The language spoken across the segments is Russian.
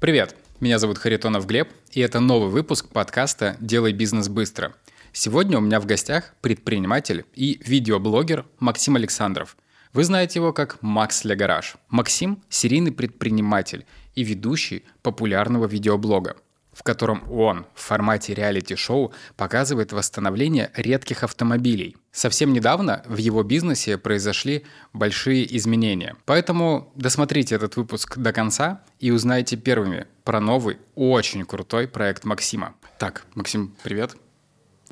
Привет, меня зовут Харитонов Глеб, и это новый выпуск подкаста «Делай бизнес быстро». Сегодня у меня в гостях предприниматель и видеоблогер Максим Александров. Вы знаете его как Макс Гараж. Максим – серийный предприниматель и ведущий популярного видеоблога – в котором он в формате реалити-шоу показывает восстановление редких автомобилей. Совсем недавно в его бизнесе произошли большие изменения. Поэтому досмотрите этот выпуск до конца и узнайте первыми про новый, очень крутой проект Максима. Так, Максим, привет.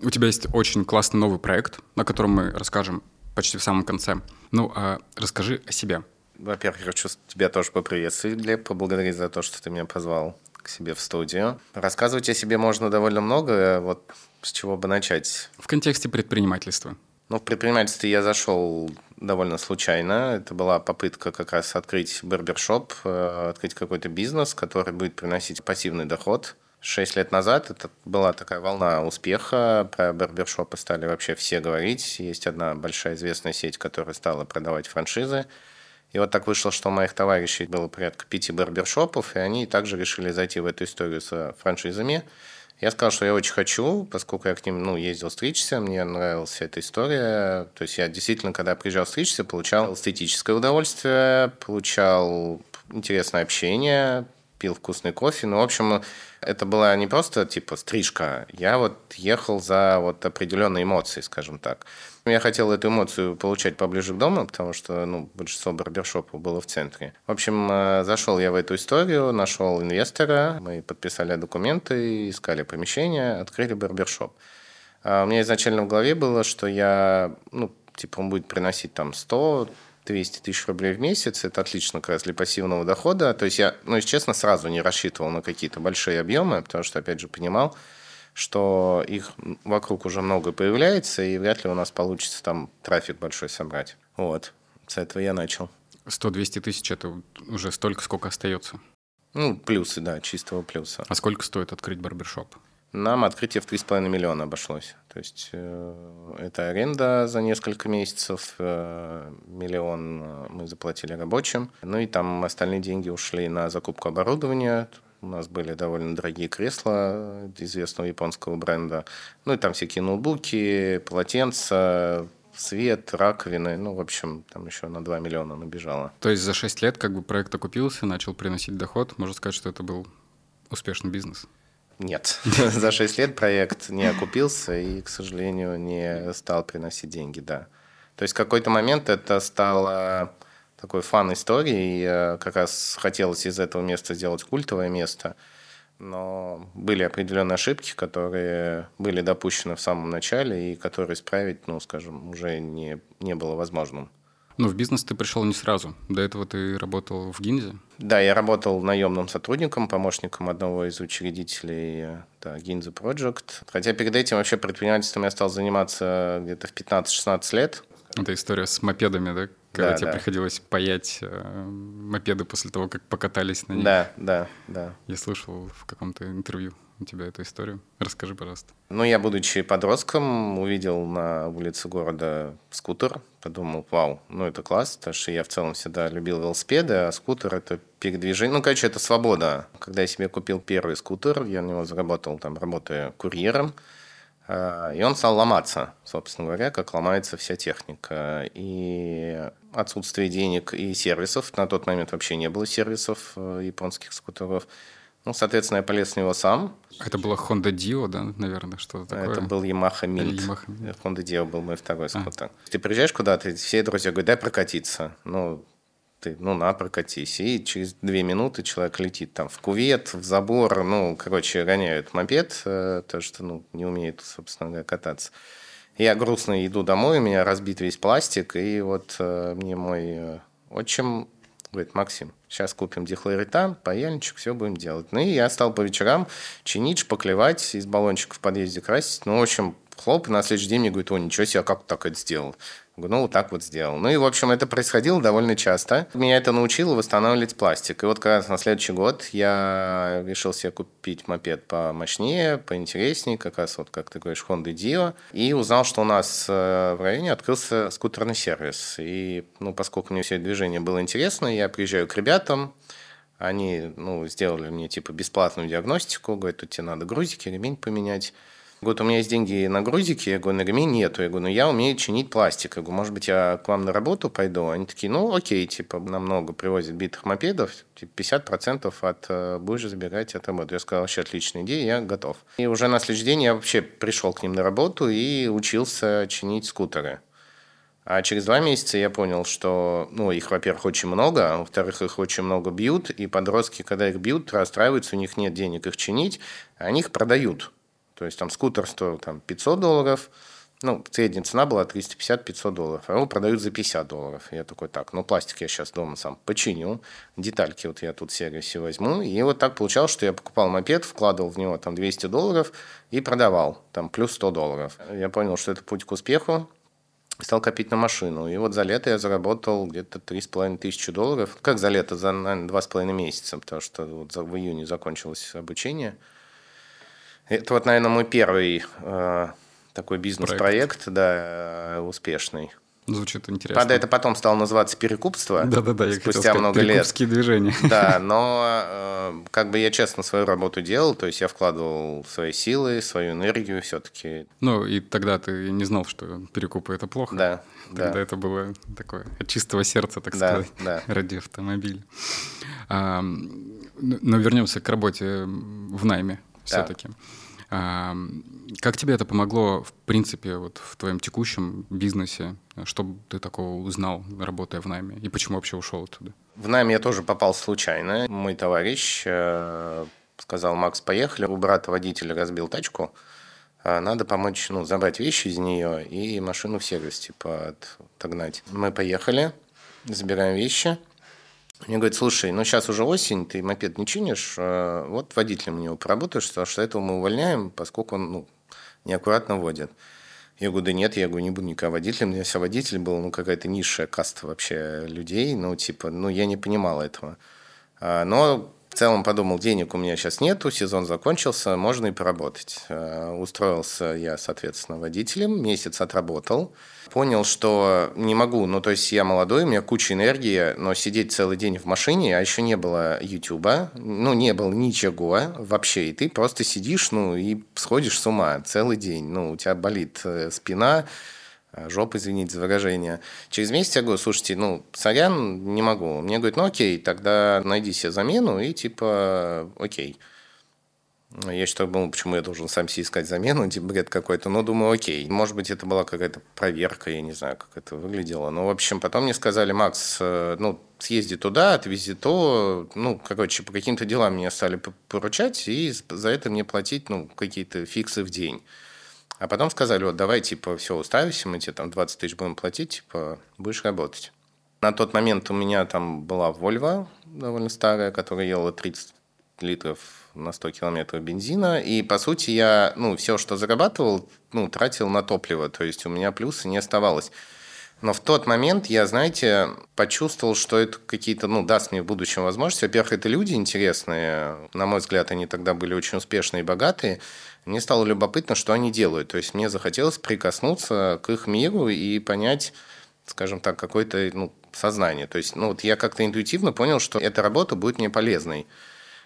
У тебя есть очень классный новый проект, о котором мы расскажем почти в самом конце. Ну, а расскажи о себе. Во-первых, я хочу тебя тоже поприветствовать, Глеб, поблагодарить за то, что ты меня позвал к себе в студию. Рассказывать о себе можно довольно много. Вот с чего бы начать? В контексте предпринимательства. Ну, в предпринимательстве я зашел довольно случайно. Это была попытка как раз открыть барбершоп, э, открыть какой-то бизнес, который будет приносить пассивный доход. Шесть лет назад это была такая волна успеха. Про барбершопы стали вообще все говорить. Есть одна большая известная сеть, которая стала продавать франшизы. И вот так вышло, что у моих товарищей было порядка пяти барбершопов, и они также решили зайти в эту историю с франшизами. Я сказал, что я очень хочу, поскольку я к ним ну, ездил стричься, мне нравилась эта история. То есть я действительно, когда приезжал стричься, получал эстетическое удовольствие, получал интересное общение, пил вкусный кофе. Ну, в общем, это была не просто типа стрижка. Я вот ехал за вот определенные эмоции, скажем так. Я хотел эту эмоцию получать поближе к дому, потому что ну, большинство барбершопов было в центре. В общем, э, зашел я в эту историю, нашел инвестора, мы подписали документы, искали помещение, открыли барбершоп. А у меня изначально в голове было, что я, ну, типа, он будет приносить там 100 200 тысяч рублей в месяц, это отлично как раз для пассивного дохода. То есть я, ну, если честно, сразу не рассчитывал на какие-то большие объемы, потому что, опять же, понимал, что их вокруг уже много появляется, и вряд ли у нас получится там трафик большой собрать. Вот, с этого я начал. 100-200 тысяч – это уже столько, сколько остается? Ну, плюсы, да, чистого плюса. А сколько стоит открыть барбершоп? Нам открытие в 3,5 миллиона обошлось. То есть э, это аренда за несколько месяцев, э, миллион мы заплатили рабочим. Ну и там остальные деньги ушли на закупку оборудования. У нас были довольно дорогие кресла известного японского бренда. Ну и там всякие ноутбуки, полотенца, свет, раковины. Ну, в общем, там еще на 2 миллиона набежало. То есть за 6 лет как бы проект окупился, начал приносить доход. Можно сказать, что это был успешный бизнес? Нет. за 6 лет проект не окупился и, к сожалению, не стал приносить деньги, да. То есть в какой-то момент это стало такой фан-историей. Э, как раз хотелось из этого места сделать культовое место. Но были определенные ошибки, которые были допущены в самом начале и которые исправить, ну, скажем, уже не, не было возможным. Но в бизнес ты пришел не сразу. До этого ты работал в Гинзе? Да, я работал наемным сотрудником, помощником одного из учредителей да, Ginza Project. Хотя перед этим вообще предпринимательством я стал заниматься где-то в 15-16 лет. Это история с мопедами, да? Когда да, тебе да. приходилось паять э, мопеды после того, как покатались на них. Да, да, да. Я слышал в каком-то интервью у тебя эту историю. Расскажи, пожалуйста. Ну, я, будучи подростком, увидел на улице города скутер. Подумал, вау, ну это класс, потому что я в целом всегда любил велосипеды, а скутер — это передвижение. Ну, короче, это свобода. Когда я себе купил первый скутер, я на него заработал, там, работая курьером, и он стал ломаться, собственно говоря, как ломается вся техника. И отсутствие денег и сервисов, на тот момент вообще не было сервисов э, японских скутеров, ну, соответственно, я полез в него сам. Это была Honda Dio, да, наверное, что-то такое? Это был Yamaha Mint. Yamaha Mint. Honda Dio был мой второй скутер. А. Ты приезжаешь куда-то, все друзья говорят, дай прокатиться. Ну, ты, ну, на, прокатись. И через две минуты человек летит там в кувет, в забор, ну, короче, гоняют мопед, э, то, что, ну, не умеет, собственно говоря, кататься. Я грустно иду домой, у меня разбит весь пластик, и вот э, мне мой э, отчим Говорит, Максим, сейчас купим дихлоретан, паяльничек, все будем делать. Ну и я стал по вечерам чинить, шпаклевать, из баллончика в подъезде красить. Ну, в общем, хлоп, и на следующий день мне говорит, о, ничего себе, а как так это сделал? Ну, вот так вот сделал. Ну и, в общем, это происходило довольно часто. Меня это научило восстанавливать пластик. И вот как раз на следующий год я решил себе купить мопед помощнее, поинтереснее, как раз вот, как ты говоришь, Honda Dio. И узнал, что у нас э, в районе открылся скутерный сервис. И, ну, поскольку мне все это движение было интересно, я приезжаю к ребятам, Они ну, сделали мне типа бесплатную диагностику, говорят, тут тебе надо грузики, ремень поменять. Говорят, у меня есть деньги на грузики. Я говорю, на ремень нету. Я говорю, ну я умею чинить пластик. Я говорю, может быть, я к вам на работу пойду? Они такие, ну окей, типа, намного привозят битых мопедов, типа 50% от э, будешь забирать от работы. Я сказал, вообще отличная идея, я готов. И уже на следующий день я вообще пришел к ним на работу и учился чинить скутеры. А через два месяца я понял, что, ну, их, во-первых, очень много, а во-вторых, их очень много бьют, и подростки, когда их бьют, расстраиваются, у них нет денег их чинить, они их продают. То есть там скутер стоил там 500 долларов, ну, средняя цена была 350-500 долларов, а его продают за 50 долларов. Я такой, так, ну, пластик я сейчас дома сам починю, детальки вот я тут в сервисе возьму. И вот так получалось, что я покупал мопед, вкладывал в него там 200 долларов и продавал, там, плюс 100 долларов. Я понял, что это путь к успеху, стал копить на машину. И вот за лето я заработал где-то 3,5 тысячи долларов. Как за лето? За, наверное, 2,5 месяца, потому что вот в июне закончилось обучение – это вот, наверное, мой первый э, такой бизнес-проект, да, э, успешный. Звучит интересно. Правда, это потом стало называться перекупство. Да-да-да, я спустя сказать, много лет. движения. Да, но э, как бы я честно свою работу делал, то есть я вкладывал свои силы, свою энергию все-таки. Ну, и тогда ты не знал, что перекупы это плохо. Да. Тогда да. это было такое от чистого сердца, так да, сказать, да. ради автомобиля. А, но вернемся к работе в найме все-таки. Как тебе это помогло, в принципе, вот в твоем текущем бизнесе? Что ты такого узнал, работая в найме? И почему вообще ушел оттуда? В найме я тоже попал случайно. Мой товарищ э, сказал, Макс, поехали. У брата водителя разбил тачку. А надо помочь, ну, забрать вещи из нее и машину в сервис, типа, отогнать. Мы поехали, забираем вещи – мне говорит, слушай, ну сейчас уже осень, ты мопед не чинишь, а вот водителем у него поработаешь, потому что этого мы увольняем, поскольку он ну, неаккуратно водит. Я говорю, да нет, я говорю, не буду никогда водителем. У меня вся водитель был, ну, какая-то низшая каста вообще людей. Ну, типа, ну, я не понимал этого. А, но в целом подумал, денег у меня сейчас нету, сезон закончился, можно и поработать. А, устроился я, соответственно, водителем, месяц отработал. Понял, что не могу, ну то есть я молодой, у меня куча энергии, но сидеть целый день в машине, а еще не было Ютуба, ну не было ничего вообще, и ты просто сидишь, ну и сходишь с ума целый день, ну у тебя болит э, спина, Э, жопа, извините за выражение. Через месяц я говорю, слушайте, ну, сорян, не могу. Мне говорят, ну окей, тогда найди себе замену и типа окей. Я что думал, почему я должен сам себе искать замену, типа бред какой-то. Но думаю, окей, может быть, это была какая-то проверка, я не знаю, как это выглядело. Но, в общем, потом мне сказали, Макс, э, ну, съезди туда, отвези то. Ну, короче, по каким-то делам меня стали поручать, и за это мне платить, ну, какие-то фиксы в день. А потом сказали, вот давай, типа, все, уставимся, мы тебе там 20 тысяч будем платить, типа, будешь работать. На тот момент у меня там была Volvo довольно старая, которая ела 30 литров на 100 километров бензина. И, по сути, я, ну, все, что зарабатывал, ну, тратил на топливо. То есть у меня плюса не оставалось. Но в тот момент я, знаете, почувствовал, что это какие-то, ну, даст мне в будущем возможности. Во-первых, это люди интересные. На мой взгляд, они тогда были очень успешные и богатые. Мне стало любопытно, что они делают. То есть мне захотелось прикоснуться к их миру и понять, скажем так, какое-то ну, сознание. То есть ну, вот я как-то интуитивно понял, что эта работа будет мне полезной.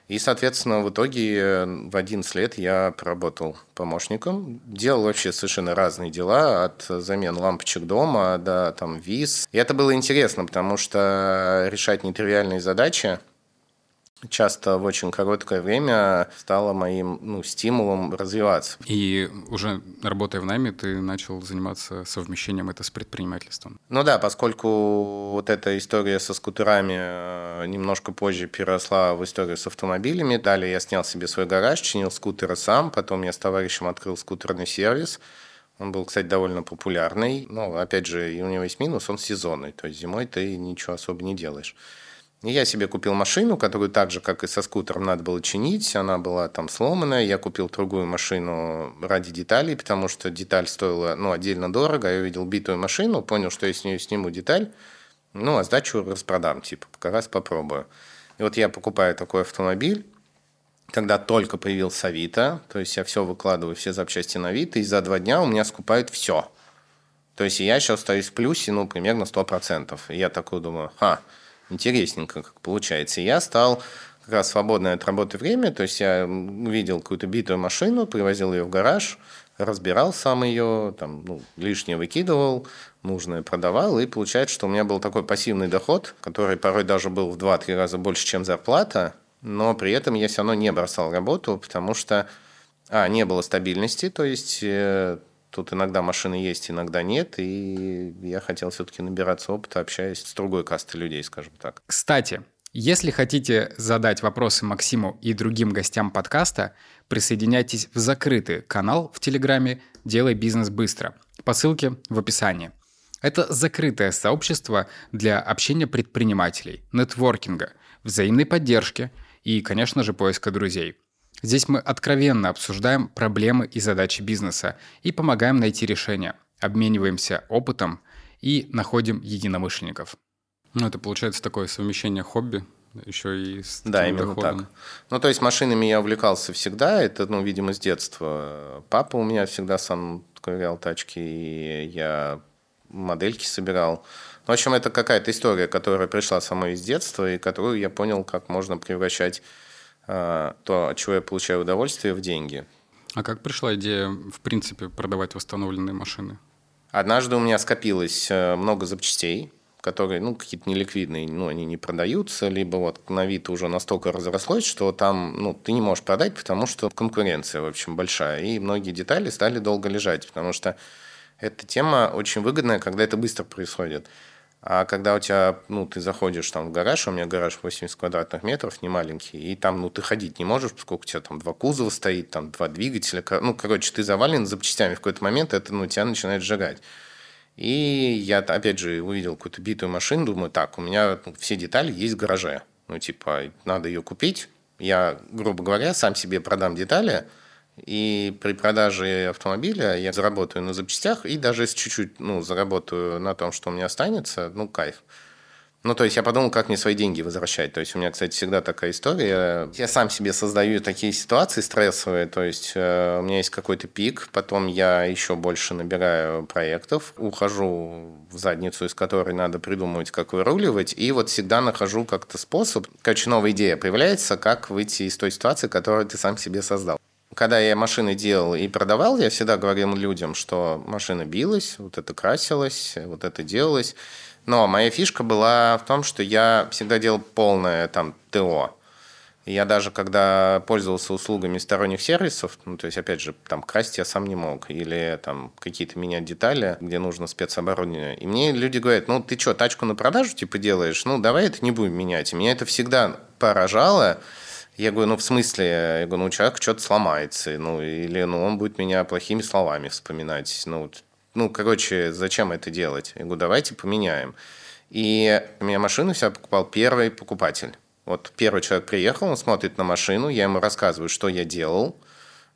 И, соответственно, в итоге э, в 11 лет я проработал помощником. Делал вообще совершенно разные дела, от замен лампочек дома до там, виз. И это было интересно, потому что решать нетривиальные задачи часто в очень короткое время стало моим ну, стимулом развиваться. И уже работая в найме, ты начал заниматься совмещением это с предпринимательством? Ну да, поскольку вот эта история со скутерами э, немножко позже переросла в историю с автомобилями. Далее я снял себе свой гараж, чинил скутеры сам, потом я с товарищем открыл скутерный сервис. Он был, кстати, довольно популярный. Но, опять же, у него есть минус, он сезонный. То есть зимой ты ничего особо не делаешь. Я себе купил машину, которую так же, как и со скутером, надо было чинить. Она была там сломанная. Я купил другую машину ради деталей, потому что деталь стоила ну, отдельно дорого. Я увидел битую машину, понял, что я с нее сниму деталь, ну, а сдачу распродам, типа, пока раз попробую. И вот я покупаю такой автомобиль, когда только появился Авито, то есть я все выкладываю, все запчасти на Авито, и за два дня у меня скупают все. То есть я сейчас остаюсь в плюсе, ну, примерно 100%. И я такой думаю, ха, интересненько как получается. И я стал как раз свободное от работы время, то есть я видел какую-то битую машину, привозил ее в гараж, разбирал сам ее, там, ну, лишнее выкидывал, нужное продавал, и получается, что у меня был такой пассивный доход, который порой даже был в 2-3 раза больше, чем зарплата, но при этом я все равно не бросал работу, потому что, а, не было стабильности, то есть э, тут иногда машины есть, иногда нет, и я хотел все-таки набираться опыта, общаясь с другой кастой людей, скажем так. Кстати, если хотите задать вопросы Максиму и другим гостям подкаста, присоединяйтесь в закрытый канал в Телеграме «Делай бизнес быстро» по ссылке в описании. Это закрытое сообщество для общения предпринимателей, нетворкинга, взаимной поддержки и, конечно же, поиска друзей. Здесь мы откровенно обсуждаем проблемы и задачи бизнеса и помогаем найти решения, обмениваемся опытом и находим единомышленников. Ну, это получается такое совмещение хобби, еще и с Да, именно доходом. так. Ну, то есть машинами я увлекался всегда, это, ну, видимо, с детства. Папа у меня всегда сам ковырял тачки, и я модельки собирал. В общем, это какая-то история, которая пришла самой из детства, и которую я понял, как можно превращать то, от чего я получаю удовольствие, в деньги. А как пришла идея, в принципе, продавать восстановленные машины? Однажды у меня скопилось э, много запчастей, которые, ну, какие-то неликвидные, ну, они не продаются, либо вот на вид уже настолько разрослось, что там, ну, ты не можешь продать, потому что конкуренция, в общем, большая, и многие детали стали долго лежать, потому что эта тема очень выгодная, когда это быстро происходит. А когда у тебя, ну, ты заходишь там в гараж, у меня гараж 80 квадратных метров, не маленький, и там, ну, ты ходить не можешь, поскольку у тебя там два кузова стоит, там два двигателя, ну, короче, ты завален запчастями в какой-то момент, это, ну, тебя начинает сжигать. И я, опять же, увидел какую-то битую машину, думаю, так, у меня ну, все детали есть в гараже. Ну, типа, надо ее купить. Я, грубо говоря, сам себе продам детали, и при продаже автомобиля я заработаю на запчастях, и даже если чуть-чуть ну, заработаю на том, что у меня останется, ну, кайф. Ну, то есть я подумал, как мне свои деньги возвращать. То есть у меня, кстати, всегда такая история. Я сам себе создаю такие ситуации стрессовые. То есть э, у меня есть какой-то пик, потом я еще больше набираю проектов, ухожу в задницу, из которой надо придумывать, как выруливать, и вот всегда нахожу как-то способ. Короче, новая идея появляется, как выйти из той ситуации, которую ты сам себе создал. Когда я машины делал и продавал, я всегда говорил людям, что машина билась, вот это красилось, вот это делалось. Но моя фишка была в том, что я всегда делал полное там ТО. я даже когда пользовался услугами сторонних сервисов, ну, то есть, опять же, там красить я сам не мог, или там какие-то менять детали, где нужно спецоборудование. И мне люди говорят, ну, ты что, тачку на продажу типа делаешь? Ну, давай это не будем менять. И меня это всегда поражало. Я говорю, ну, в смысле? Я говорю, ну, человек что-то сломается, ну, или, ну, он будет меня плохими словами вспоминать. Ну, ну, короче, зачем это делать? Я говорю, давайте поменяем. И у меня машину себя покупал первый покупатель. Вот первый человек приехал, он смотрит на машину, я ему рассказываю, что я делал,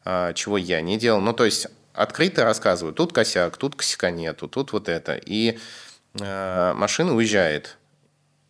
а, чего я не делал. Ну, то есть открыто рассказываю, тут косяк, тут косяка нету, тут вот это. И э, машина уезжает.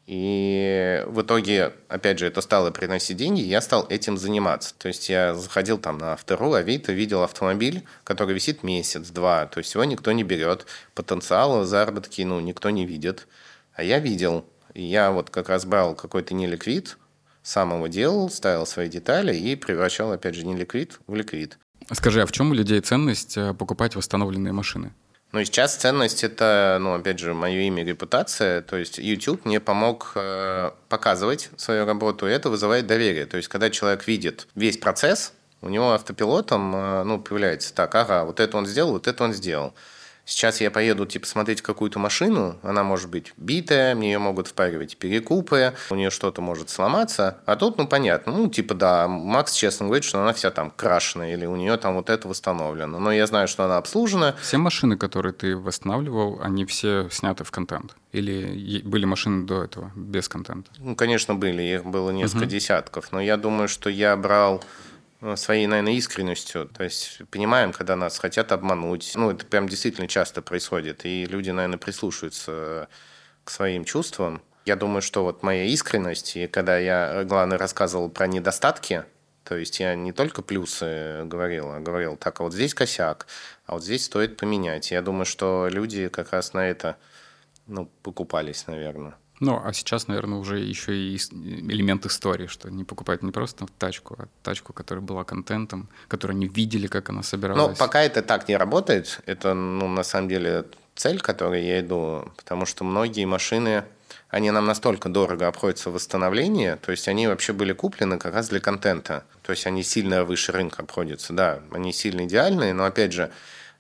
И в итоге, опять же, это стало приносить деньги, я стал этим заниматься. То есть я заходил там на Автору, Авито, видел автомобиль, который висит месяц-два. То есть его никто не берет. Потенциала заработки ну, никто не видит. А я видел. И я вот как раз брал какой-то неликвид, сам его делал, ставил свои детали и превращал, опять же, неликвид в ликвид. Скажи, а в чем у людей ценность э, покупать восстановленные машины? Ну и сейчас ценность это, ну, опять же, мое имя, репутация. То есть YouTube мне помог э, показывать свою работу, и это вызывает доверие. То есть когда человек видит весь процесс, у него автопилотом э, ну, появляется так, ага, вот это он сделал, вот это он сделал. Сейчас я поеду типа смотреть какую-то машину, она может быть битая, мне ее могут впаривать перекупы, у нее что-то может сломаться. А тут, ну, понятно, ну, типа, да, Макс честно говорит, что она вся там крашеная, или у нее там вот это восстановлено. Но я знаю, что она обслужена. Все машины, которые ты восстанавливал, они все сняты в контент? Или были машины до этого без контента? Ну, конечно, были, их было несколько угу. десятков. Но я думаю, что я брал своей, наверное, искренностью. То есть понимаем, когда нас хотят обмануть. Ну, это прям действительно часто происходит. И люди, наверное, прислушиваются к своим чувствам. Я думаю, что вот моя искренность, и когда я, главное, рассказывал про недостатки, то есть я не только плюсы говорил, а говорил, так, а вот здесь косяк, а вот здесь стоит поменять. Я думаю, что люди как раз на это ну, покупались, наверное. Ну, а сейчас, наверное, уже еще и элемент истории, что не покупают не просто тачку, а тачку, которая была контентом, которую они видели, как она собиралась. Ну, пока это так не работает, это, ну, на самом деле, цель, которой я иду, потому что многие машины, они нам настолько дорого обходятся в восстановлении, то есть они вообще были куплены как раз для контента, то есть они сильно выше рынка обходятся, да, они сильно идеальные, но опять же,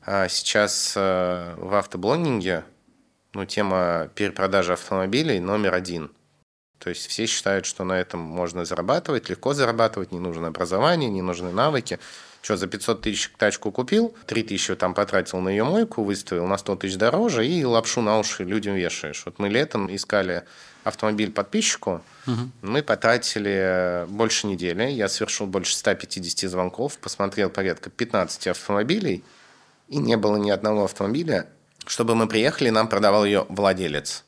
а, сейчас э, в автоблогинге ну, тема перепродажи автомобилей номер один. То есть все считают, что на этом можно зарабатывать, легко зарабатывать, не нужно образование, не нужны навыки. Что, за 500 тысяч тачку купил, 3 тысячи там потратил на ее мойку, выставил на 100 тысяч дороже и лапшу на уши людям вешаешь. Вот мы летом искали автомобиль подписчику, угу. мы потратили больше недели, я совершил больше 150 звонков, посмотрел порядка 15 автомобилей, и не было ни одного автомобиля, чтобы мы приехали, нам продавал ее владелец,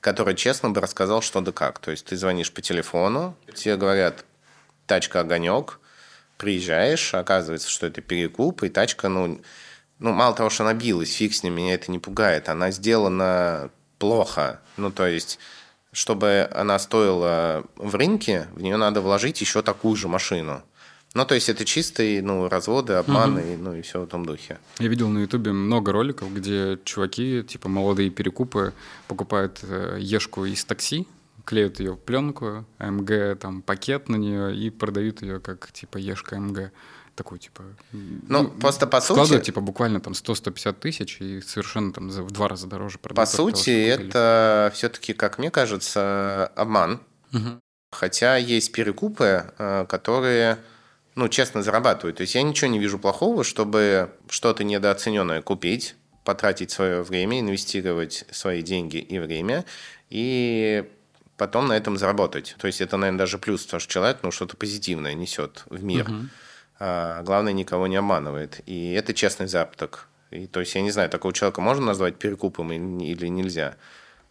который честно бы рассказал, что да как. То есть ты звонишь по телефону, тебе говорят, тачка огонек, приезжаешь, оказывается, что это перекуп, и тачка, ну, ну, мало того, что она билась, фиг с ним, меня это не пугает, она сделана плохо. Ну, то есть, чтобы она стоила в рынке, в нее надо вложить еще такую же машину. Ну, то есть это чистые ну, разводы, обманы, угу. ну и все в этом духе. Я видел на Ютубе много роликов, где чуваки, типа молодые перекупы, покупают э, ешку из такси, клеют ее в пленку, МГ, там, пакет на нее и продают ее как, типа, ешка МГ. Такой, типа... Ну, ну просто по сути... типа, буквально там 100-150 тысяч и совершенно там в два раза дороже продают. По сути, того, это все-таки, как мне кажется, обман. Угу. Хотя есть перекупы, э, которые ну, честно зарабатывают. То есть я ничего не вижу плохого, чтобы что-то недооцененное купить, потратить свое время, инвестировать свои деньги и время, и потом на этом заработать. То есть это, наверное, даже плюс, потому что человек ну, что-то позитивное несет в мир. Угу. А, главное, никого не обманывает. И это честный заработок. И, то есть, я не знаю, такого человека можно назвать перекупом или нельзя.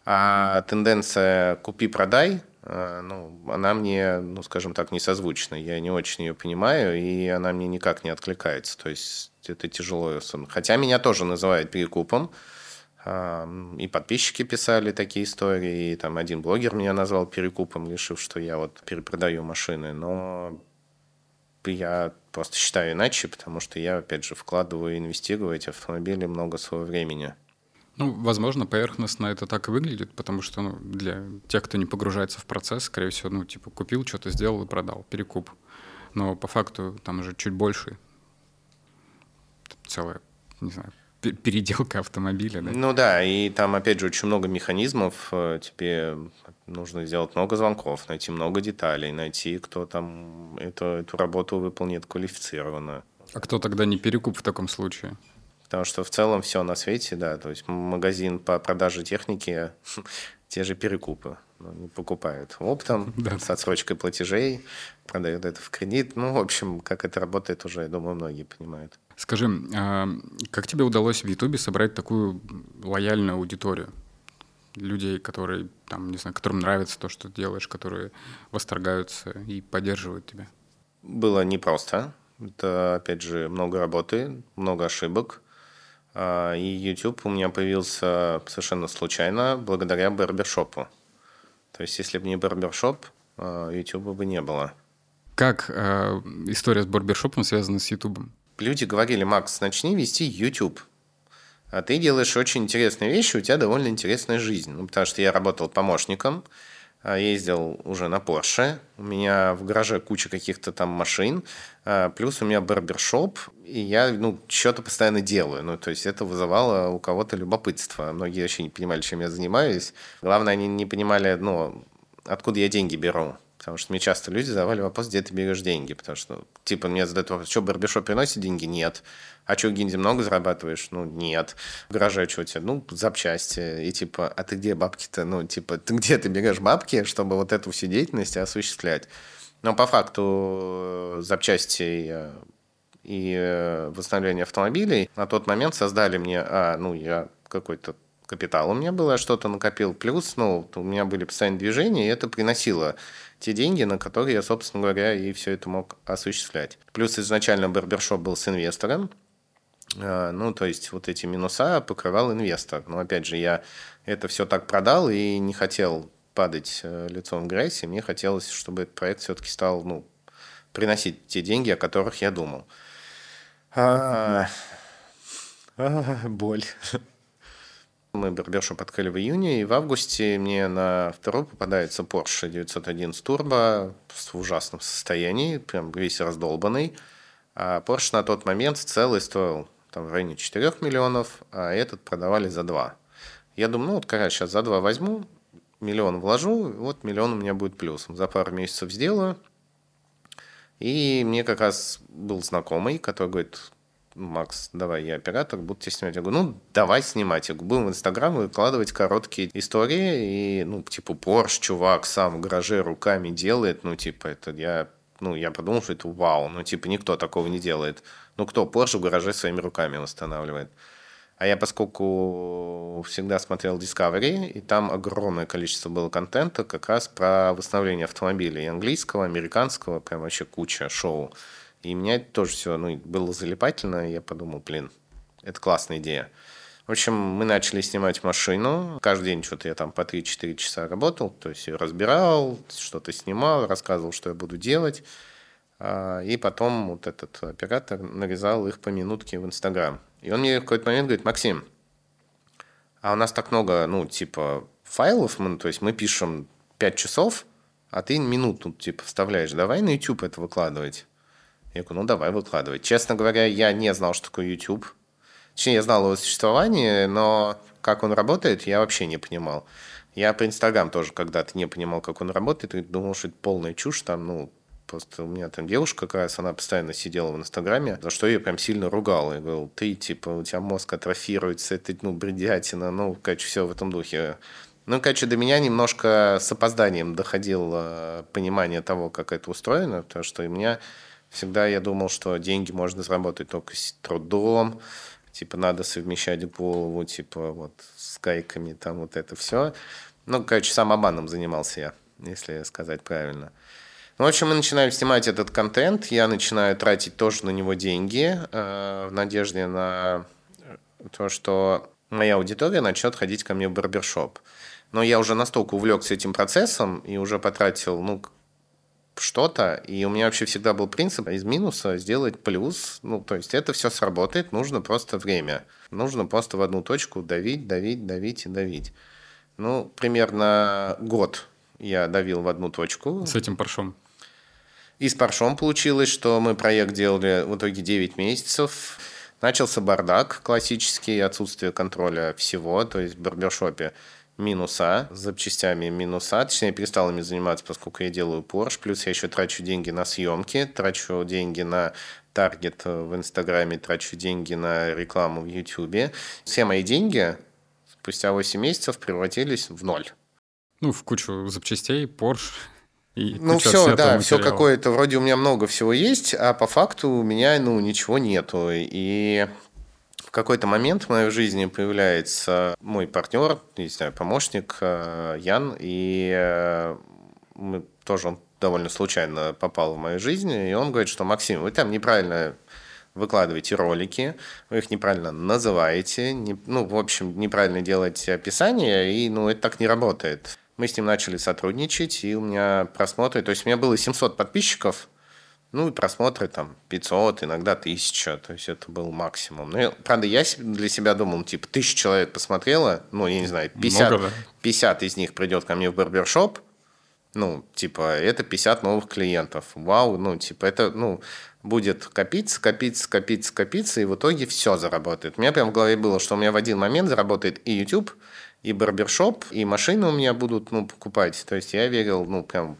А тенденция «купи-продай» ну, она мне, ну, скажем так, не созвучна. Я не очень ее понимаю, и она мне никак не откликается. То есть это тяжело. Хотя меня тоже называют перекупом. И подписчики писали такие истории, и там один блогер меня назвал перекупом, решив, что я вот перепродаю машины. Но я просто считаю иначе, потому что я, опять же, вкладываю, инвестирую в эти автомобили много своего времени. Ну, возможно, поверхностно это так и выглядит, потому что ну, для тех, кто не погружается в процесс, скорее всего, ну, типа, купил, что-то сделал и продал, перекуп. Но по факту там уже чуть больше целая, не знаю, переделка автомобиля. Да? Ну да, и там, опять же, очень много механизмов. Э, тебе нужно сделать много звонков, найти много деталей, найти, кто там эту, эту работу выполнит квалифицированно. А кто тогда не перекуп в таком случае? Потому что в целом все на свете, да, то есть магазин по продаже техники, те же перекупы ну, не покупают оптом, да. с отсрочкой платежей, продают это в кредит. Ну, в общем, как это работает уже, я думаю, многие понимают. Скажи, а как тебе удалось в Ютубе собрать такую лояльную аудиторию? Людей, которые, там, не знаю, которым нравится то, что ты делаешь, которые восторгаются и поддерживают тебя? Было непросто. Это, опять же, много работы, много ошибок. А, и YouTube у меня появился совершенно случайно благодаря барбершопу. То есть, если бы не барбершоп, а, YouTube бы не было. Как э, история с барбершопом связана с YouTube? Люди говорили, Макс, начни вести YouTube. А ты делаешь очень интересные вещи, у тебя довольно интересная жизнь. Ну, потому что я работал помощником, ездил уже на Porsche, у меня в гараже куча каких-то там машин, а, плюс у меня барбершоп, и я, ну, что-то постоянно делаю. Ну, то есть это вызывало у кого-то любопытство. Многие вообще не понимали, чем я занимаюсь. Главное, они не понимали, ну, откуда я деньги беру. Потому что мне часто люди задавали вопрос, где ты берешь деньги. Потому что, типа, мне задают вопрос, что барбершоп приносит деньги? Нет. А что, гинди много зарабатываешь? Ну, нет. В гараже что у тебя? Ну, запчасти. И типа, а ты где бабки-то? Ну, типа, ты где ты берешь бабки, чтобы вот эту всю деятельность осуществлять? Но по факту э, запчасти э, и э, восстановление автомобилей на тот момент создали мне, а, ну, я какой-то капитал у меня было, что-то накопил, плюс, ну, у меня были постоянные движения, и это приносило те деньги, на которые я, собственно говоря, и все это мог осуществлять. Плюс изначально барбершоп был с инвестором, а, ну, то есть вот эти минуса покрывал инвестор. Но опять же, я это все так продал и не хотел падать э, лицом в грязь, и мне хотелось, чтобы этот проект все-таки стал, ну, приносить те деньги, о которых я думал. А, а, боль. Мы барбершоп открыли в июне, и в августе мне на второй попадается Porsche 911 Turbo в ужасном состоянии, прям весь раздолбанный. А Porsche на тот момент целый стоил там, в районе 4 миллионов, а этот продавали за 2. Я думаю, ну вот, короче, сейчас за 2 возьму, миллион вложу, вот миллион у меня будет плюсом. За пару месяцев сделаю. И мне как раз был знакомый, который говорит, Макс, давай, я оператор, буду тебя снимать. Я говорю, ну, давай снимать. Я говорю, будем в Инстаграм выкладывать короткие истории. И, ну, типа, Порш, чувак сам в гараже руками делает. Ну, типа, это я ну, я подумал, что это вау. Ну, типа, никто такого не делает. Ну, кто Porsche в гараже своими руками восстанавливает? А я, поскольку всегда смотрел Discovery, и там огромное количество было контента как раз про восстановление автомобилей. английского, американского, прям вообще куча шоу. И меня это тоже все ну, было залипательно, я подумал, блин, это классная идея. В общем, мы начали снимать машину. Каждый день что-то я там по 3-4 часа работал. То есть разбирал, что-то снимал, рассказывал, что я буду делать. А, и потом вот этот оператор нарезал их по минутке в Инстаграм. И он мне в какой-то момент говорит, Максим, а у нас так много, ну, типа, файлов, мы, то есть мы пишем 5 часов, а ты минуту, типа, вставляешь. Давай на YouTube это выкладывать. Я говорю, ну, давай выкладывать. Честно говоря, я не знал, что такое YouTube. Точнее, я знал его существование, но как он работает, я вообще не понимал. Я по Инстаграм тоже когда-то не понимал, как он работает, и думал, что это полная чушь, там, ну, Просто у меня там девушка как раз, она постоянно сидела в Инстаграме, за что я прям сильно ругал. Я говорил, ты, типа, у тебя мозг атрофируется, это, ну, бредятина, ну, короче, все в этом духе. Ну, короче, до меня немножко с опозданием доходило понимание того, как это устроено, потому что у меня всегда я думал, что деньги можно заработать только с трудом, типа надо совмещать голову, типа вот с гайками, там вот это все. Ну, короче, сам обманом занимался я, если сказать правильно. Ну, в общем, мы начинаем снимать этот контент, я начинаю тратить тоже на него деньги э, в надежде на то, что моя аудитория начнет ходить ко мне в барбершоп. Но я уже настолько увлекся этим процессом и уже потратил, ну, что-то, и у меня вообще всегда был принцип из минуса сделать плюс, ну, то есть это все сработает, нужно просто время. Нужно просто в одну точку давить, давить, давить и давить. Ну, примерно год я давил в одну точку. С этим паршом? И с паршом получилось, что мы проект делали в итоге 9 месяцев. Начался бардак классический, отсутствие контроля всего, то есть в барбершопе минуса, с запчастями минуса. Точнее, я перестал ими заниматься, поскольку я делаю Porsche. Плюс я еще трачу деньги на съемки, трачу деньги на таргет в Инстаграме, трачу деньги на рекламу в Ютубе. Все мои деньги спустя 8 месяцев превратились в ноль. Ну, в кучу запчастей, Porsche. И ну все, да, материала. все какое-то, вроде у меня много всего есть, а по факту у меня, ну, ничего нету. И в какой-то момент в моей жизни появляется мой партнер, не знаю, помощник э, Ян, и э, мы тоже он довольно случайно попал в мою жизнь, и он говорит, что Максим, вы там неправильно выкладываете ролики, вы их неправильно называете, не, ну, в общем, неправильно делаете описание, и, ну, это так не работает. Мы с ним начали сотрудничать, и у меня просмотры, то есть у меня было 700 подписчиков, ну и просмотры там 500, иногда 1000, то есть это был максимум. Ну, правда, я для себя думал, типа, тысяча человек посмотрело, ну, я не знаю, 50, Много, да? 50 из них придет ко мне в барбершоп, ну, типа, это 50 новых клиентов. Вау, ну, типа, это, ну, будет копиться, копиться, копиться, копиться, и в итоге все заработает. У меня прям в голове было, что у меня в один момент заработает и YouTube, и барбершоп, и машины у меня будут, ну, покупать. То есть я верил, ну, прям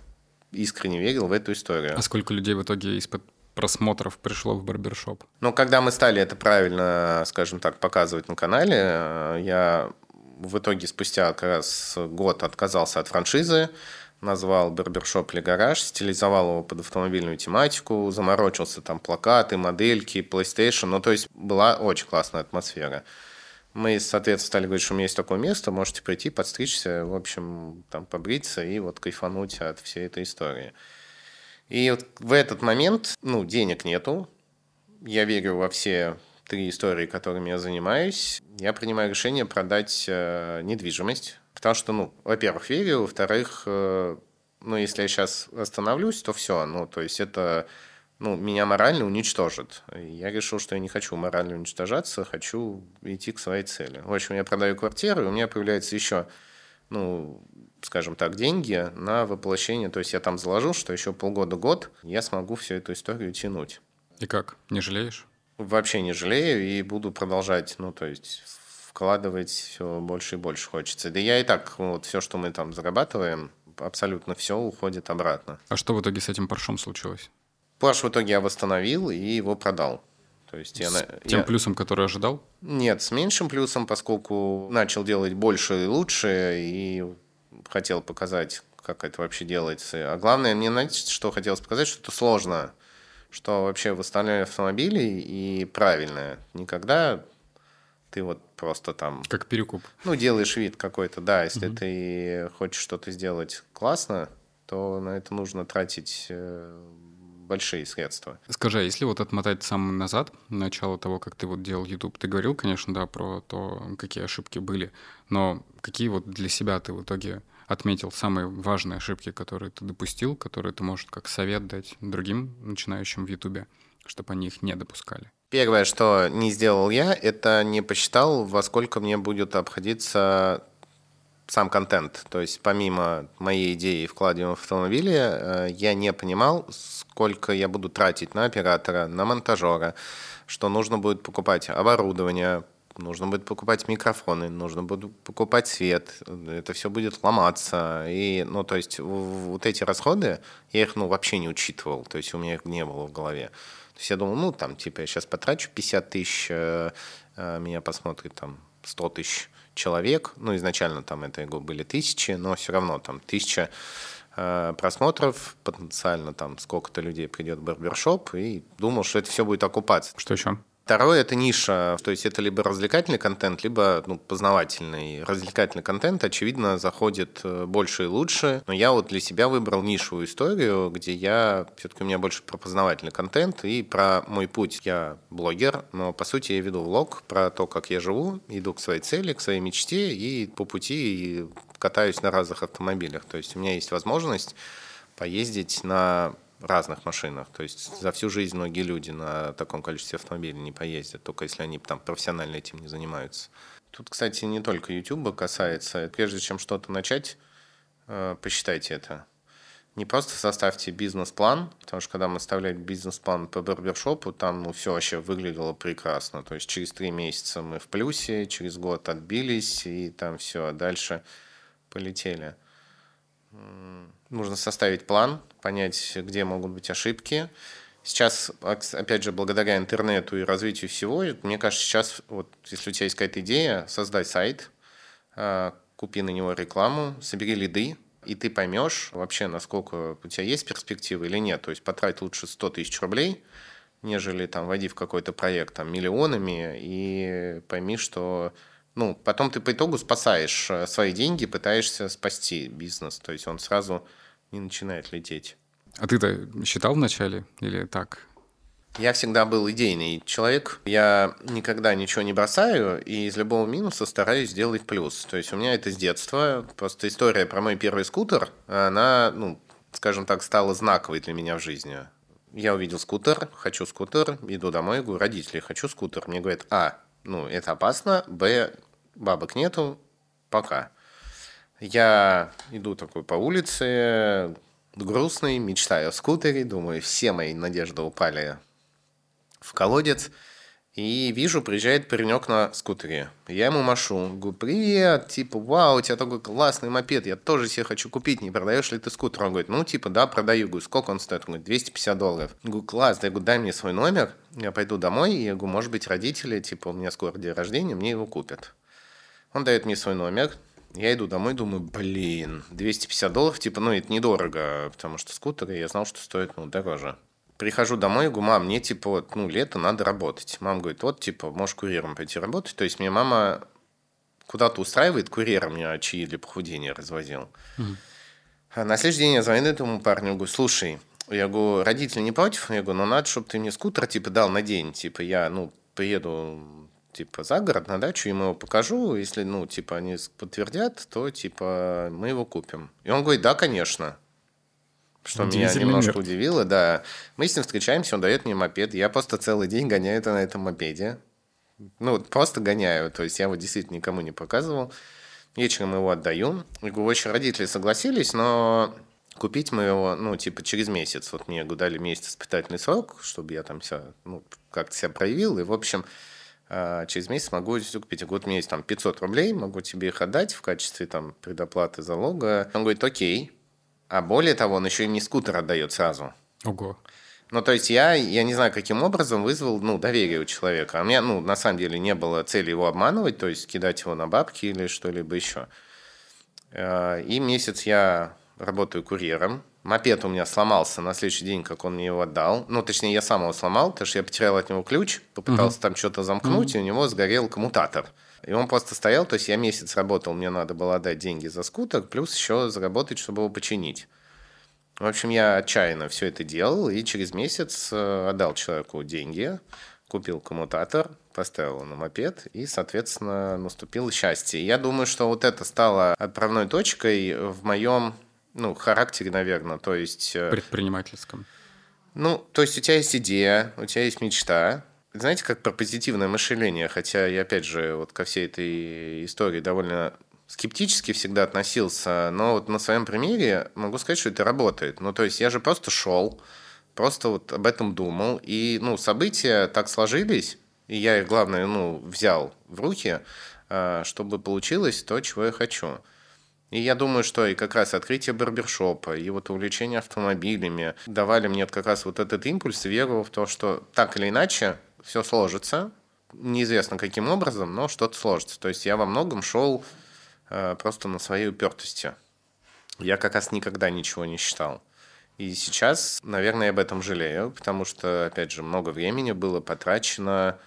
искренне верил в эту историю. А сколько людей в итоге из-под просмотров пришло в барбершоп? Ну, когда мы стали это правильно, скажем так, показывать на канале, э, я в итоге спустя как раз год отказался от франшизы, назвал барбершоп или гараж, стилизовал его под автомобильную тематику, заморочился там плакаты, модельки, PlayStation. Ну, то есть была очень классная атмосфера. Мы, соответственно, стали говорить, что у меня есть такое место, можете прийти, подстричься, в общем, там побриться и вот кайфануть от всей этой истории. И вот в этот момент, ну, денег нету, я верю во все три истории, которыми я занимаюсь. Я принимаю решение продать э, недвижимость, Потому что, ну, во-первых, верю, во-вторых, э, ну, если я сейчас остановлюсь, то все. Ну, то есть это ну, меня морально уничтожит. Я решил, что я не хочу морально уничтожаться, хочу идти к своей цели. В общем, я продаю квартиру, и у меня появляется еще, ну, скажем так, деньги на воплощение. То есть я там заложил, что еще полгода-год я смогу всю эту историю тянуть. И как? Не жалеешь? Вообще не жалею и буду продолжать, ну, то есть вкладывать все больше и больше хочется. Да я и так, вот все, что мы там зарабатываем, абсолютно все уходит обратно. А что в итоге с этим паршом случилось? Парш в итоге я восстановил и его продал. То есть с я, тем я... плюсом, который ожидал? Нет, с меньшим плюсом, поскольку начал делать больше и лучше, и хотел показать, как это вообще делается. А главное, мне, знаете, что хотелось показать, что это сложно, что вообще восстановление автомобилей и правильное. Никогда ты вот просто там... Как перекуп. Ну, делаешь вид какой-то, да. Если угу. ты хочешь что-то сделать классно, то на это нужно тратить э, большие средства. Скажи, а если вот отмотать сам назад, начало того, как ты вот делал YouTube, ты говорил, конечно, да, про то, какие ошибки были, но какие вот для себя ты в итоге отметил самые важные ошибки, которые ты допустил, которые ты можешь как совет дать другим начинающим в YouTube, чтобы они их не допускали? Первое, что не сделал я, это не посчитал, во сколько мне будет обходиться сам контент. То есть помимо моей идеи вкладываем в автомобили, э, я не понимал, сколько я буду тратить на оператора, на монтажера, что нужно будет покупать оборудование, нужно будет покупать микрофоны, нужно будет покупать свет, это все будет ломаться. И, ну, то есть вот эти расходы, я их, ну, вообще не учитывал, то есть у меня их не было в голове. То есть я думал, ну, там, типа, я сейчас потрачу 50 тысяч, э, э, меня посмотрит там 100 тысяч человек. Ну, изначально там это были тысячи, но все равно там тысяча э, просмотров, потенциально там сколько-то людей придет в барбершоп, и думал, что это все будет окупаться. Что еще? Второе – это ниша, то есть это либо развлекательный контент, либо ну, познавательный. Развлекательный контент, очевидно, заходит э, больше и лучше, но я вот для себя выбрал нишевую историю, где я, все-таки у меня больше про познавательный контент и про мой путь. Я блогер, но по сути я веду влог про то, как я живу, иду к своей цели, к своей мечте и по пути катаюсь на разных автомобилях. То есть у меня есть возможность поездить на разных машинах. То есть за всю жизнь многие люди на таком количестве автомобилей не поездят, только если они там профессионально этим не занимаются. Тут, кстати, не только YouTube касается. Прежде чем что-то начать, э, посчитайте это. Не просто составьте бизнес-план, потому что когда мы составляли бизнес-план по барбершопу, там ну, все вообще выглядело прекрасно. То есть через три месяца мы в плюсе, через год отбились, и там все, а дальше полетели. Нужно составить план, понять, где могут быть ошибки. Сейчас, опять же, благодаря интернету и развитию всего, мне кажется, сейчас, вот, если у тебя есть какая-то идея, создать сайт, а, купи на него рекламу, собери лиды, и ты поймешь вообще, насколько у тебя есть перспективы или нет. То есть потрать лучше 100 тысяч рублей, нежели там войди в какой-то проект там миллионами и пойми, что ну, потом ты по итогу спасаешь э, свои деньги, пытаешься спасти бизнес. То есть он сразу не начинает лететь. А ты-то считал вначале или так? Я всегда был идейный человек. Я никогда ничего не бросаю, и из любого минуса стараюсь сделать плюс. То есть у меня это с детства. Просто история про мой первый скутер, она, ну, скажем так, стала знаковой для меня в жизни. Я увидел скутер, хочу скутер, иду домой, говорю, родители, хочу скутер. Мне говорят, а, ну, это опасно, б, бабок нету, пока. Я иду такой по улице, грустный, мечтаю о скутере, думаю, все мои надежды упали в колодец. И вижу, приезжает паренек на скутере. Я ему машу. Говорю, привет, типа, вау, у тебя такой классный мопед, я тоже себе хочу купить, не продаешь ли ты скутер? Он говорит, ну, типа, да, продаю. Говорю, сколько он стоит? Он говорит, 250 долларов. Я говорю, класс, я говорю, дай мне свой номер, я пойду домой, и я говорю, может быть, родители, типа, у меня скоро день рождения, мне его купят. Он дает мне свой номер, я иду домой, думаю, блин, 250 долларов, типа, ну, это недорого, потому что скутеры я знал, что стоят, ну, дороже. Прихожу домой и говорю, мам, мне, типа, вот, ну, лето надо работать. Мама говорит, вот, типа, можешь курьером пойти работать. То есть, мне мама куда-то устраивает, курьером меня чаи для похудения развозил. А на следующий день я звоню этому парню, говорю, слушай, я говорю, родители не против? Я говорю, ну, надо, чтобы ты мне скутер, типа, дал на день. Типа, я, ну, приеду типа, за город на дачу, ему его покажу, если, ну, типа, они подтвердят, то, типа, мы его купим. И он говорит, да, конечно. Что меня немножко мир. удивило, да. Мы с ним встречаемся, он дает мне мопед, я просто целый день гоняю на этом мопеде. Ну, просто гоняю, то есть я его действительно никому не показывал. Вечером его отдаю. И, очень родители согласились, но купить мы его, ну, типа, через месяц. Вот мне дали месяц испытательный срок, чтобы я там себя, ну, как-то себя проявил. И, в общем, а, через месяц могу купить. Вот у меня есть там 500 рублей, могу тебе их отдать в качестве там предоплаты залога. Он говорит, окей. А более того, он еще и мне скутер отдает сразу. Ого. Ну, то есть я, я не знаю, каким образом вызвал ну, доверие у человека. А у меня, ну, на самом деле, не было цели его обманывать, то есть кидать его на бабки или что-либо еще. А, и месяц я работаю курьером. Мопед у меня сломался на следующий день, как он мне его отдал. Ну, точнее, я сам его сломал, потому что я потерял от него ключ, попытался uh-huh. там что-то замкнуть, uh-huh. и у него сгорел коммутатор. И он просто стоял, то есть я месяц работал, мне надо было отдать деньги за скутер, плюс еще заработать, чтобы его починить. В общем, я отчаянно все это делал, и через месяц э, отдал человеку деньги, купил коммутатор, поставил на мопед, и, соответственно, наступило счастье. я думаю, что вот это стало отправной точкой в моем ну, характере, наверное, то есть... Э, Предпринимательском. Ну, то есть у тебя есть идея, у тебя есть мечта. Знаете, как про позитивное мышление, хотя я, опять же, вот ко всей этой истории довольно скептически всегда относился, но вот на своем примере могу сказать, что это работает. Ну, то есть я же просто шел, просто вот об этом думал, и, ну, события так сложились, и я их, главное, ну, взял в руки, э, чтобы получилось то, чего я хочу. И я думаю, что и как раз открытие барбершопа, и вот увлечение автомобилями давали мне как раз вот этот импульс, веру в то, что так или иначе все сложится, неизвестно каким образом, но что-то сложится. То есть я во многом шел э, просто на своей упертости. Я как раз никогда ничего не считал. И сейчас, наверное, я об этом жалею, потому что, опять же, много времени было потрачено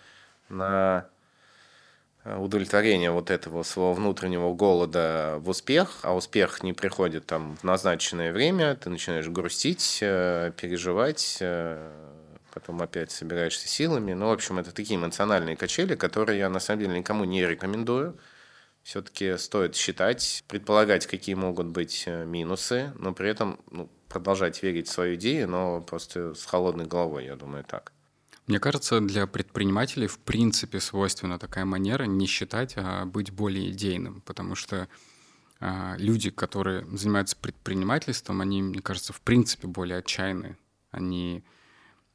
на Э, удовлетворение вот этого своего внутреннего голода в успех, а успех не приходит там в назначенное время, ты начинаешь грустить, э, переживать, потом опять собираешься силами. Ну, в общем, это такие эмоциональные качели, которые я на самом деле никому не рекомендую. Все-таки стоит считать, предполагать, какие могут быть минусы, но при этом ну, продолжать верить в свою идею, но просто с холодной головой, я думаю, так. Мне кажется, для предпринимателей в принципе свойственна такая манера не считать, а быть более идейным, потому что а, люди, которые занимаются предпринимательством, они, мне кажется, в принципе более отчаянные. Они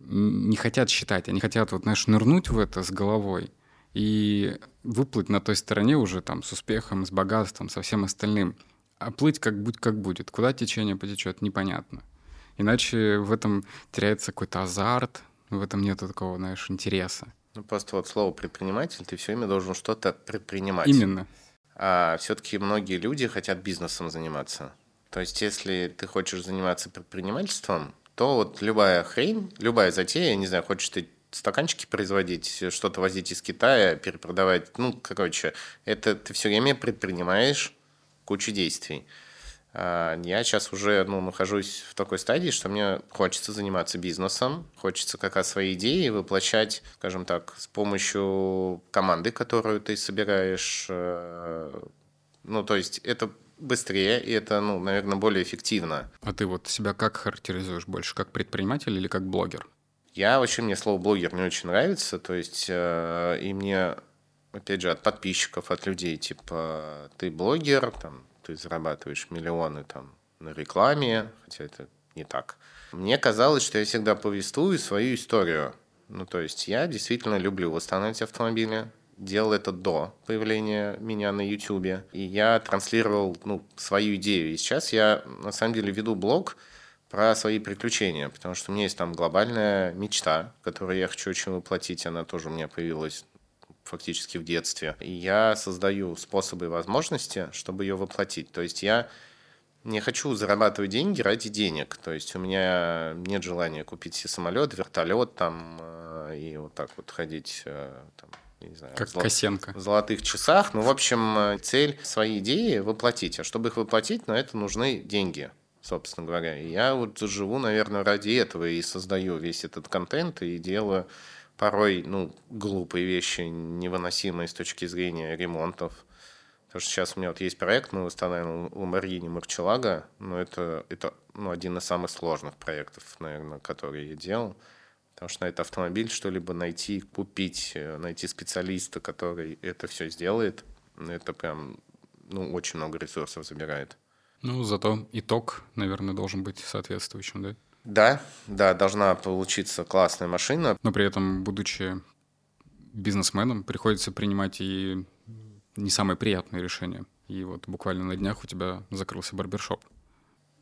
не хотят считать, они хотят, вот, знаешь, нырнуть в это с головой и выплыть на той стороне уже там с успехом, с богатством, со всем остальным. А плыть как, будь как будет. Куда течение потечет, непонятно. Иначе в этом теряется какой-то азарт, в этом нет такого, знаешь, интереса. Ну, просто вот слово предприниматель, ты все время должен что-то предпринимать. Именно. А все-таки многие люди хотят бизнесом заниматься. То есть, если ты хочешь заниматься предпринимательством, то вот любая хрень, любая затея, не знаю, хочешь ты стаканчики производить, что-то возить из Китая, перепродавать, ну, короче, это ты все время предпринимаешь кучу действий. А, я сейчас уже ну, нахожусь в такой стадии, что мне хочется заниматься бизнесом, хочется как раз свои идеи воплощать, скажем так, с помощью команды, которую ты собираешь. Э, ну, то есть это быстрее, и это, ну, наверное, более эффективно. А ты вот себя как характеризуешь больше, как предприниматель или как блогер? Я вообще, мне слово блогер не очень нравится, то есть, э, и мне, опять же, от подписчиков, от людей, типа, ты блогер, там, ты зарабатываешь миллионы там на рекламе, хотя это не так. Мне казалось, что я всегда повествую свою историю. Ну, то есть я действительно люблю восстанавливать автомобили, делал это до появления меня на YouTube, и я транслировал ну, свою идею. И сейчас я на самом деле веду блог про свои приключения, потому что у меня есть там глобальная мечта, которую я хочу очень воплотить, она тоже у меня появилась фактически в детстве. И я создаю способы и возможности, чтобы ее воплотить. То есть я не хочу зарабатывать деньги ради денег. То есть у меня нет желания купить себе самолет, вертолет там э, и вот так вот ходить э, там, не знаю, как золот... Косенко. в золотых часах. Ну, в общем, цель свои идеи воплотить. А чтобы их воплотить, на это нужны деньги собственно говоря. И я вот живу, наверное, ради этого и создаю весь этот контент и делаю порой, ну, глупые вещи, невыносимые с точки зрения ремонтов. Потому что сейчас у меня вот есть проект, мы устанавливаем Ламборгини Марчелага, но это, это ну, один из самых сложных проектов, наверное, которые я делал. Потому что на этот автомобиль что-либо найти, купить, э, найти специалиста, который это все сделает, это прям ну, очень много ресурсов забирает. Ну, зато итог, наверное, должен быть соответствующим, да? Да, да, должна получиться классная машина. Но при этом, будучи бизнесменом, приходится принимать и не самое приятное решение. И вот буквально на днях у тебя закрылся барбершоп.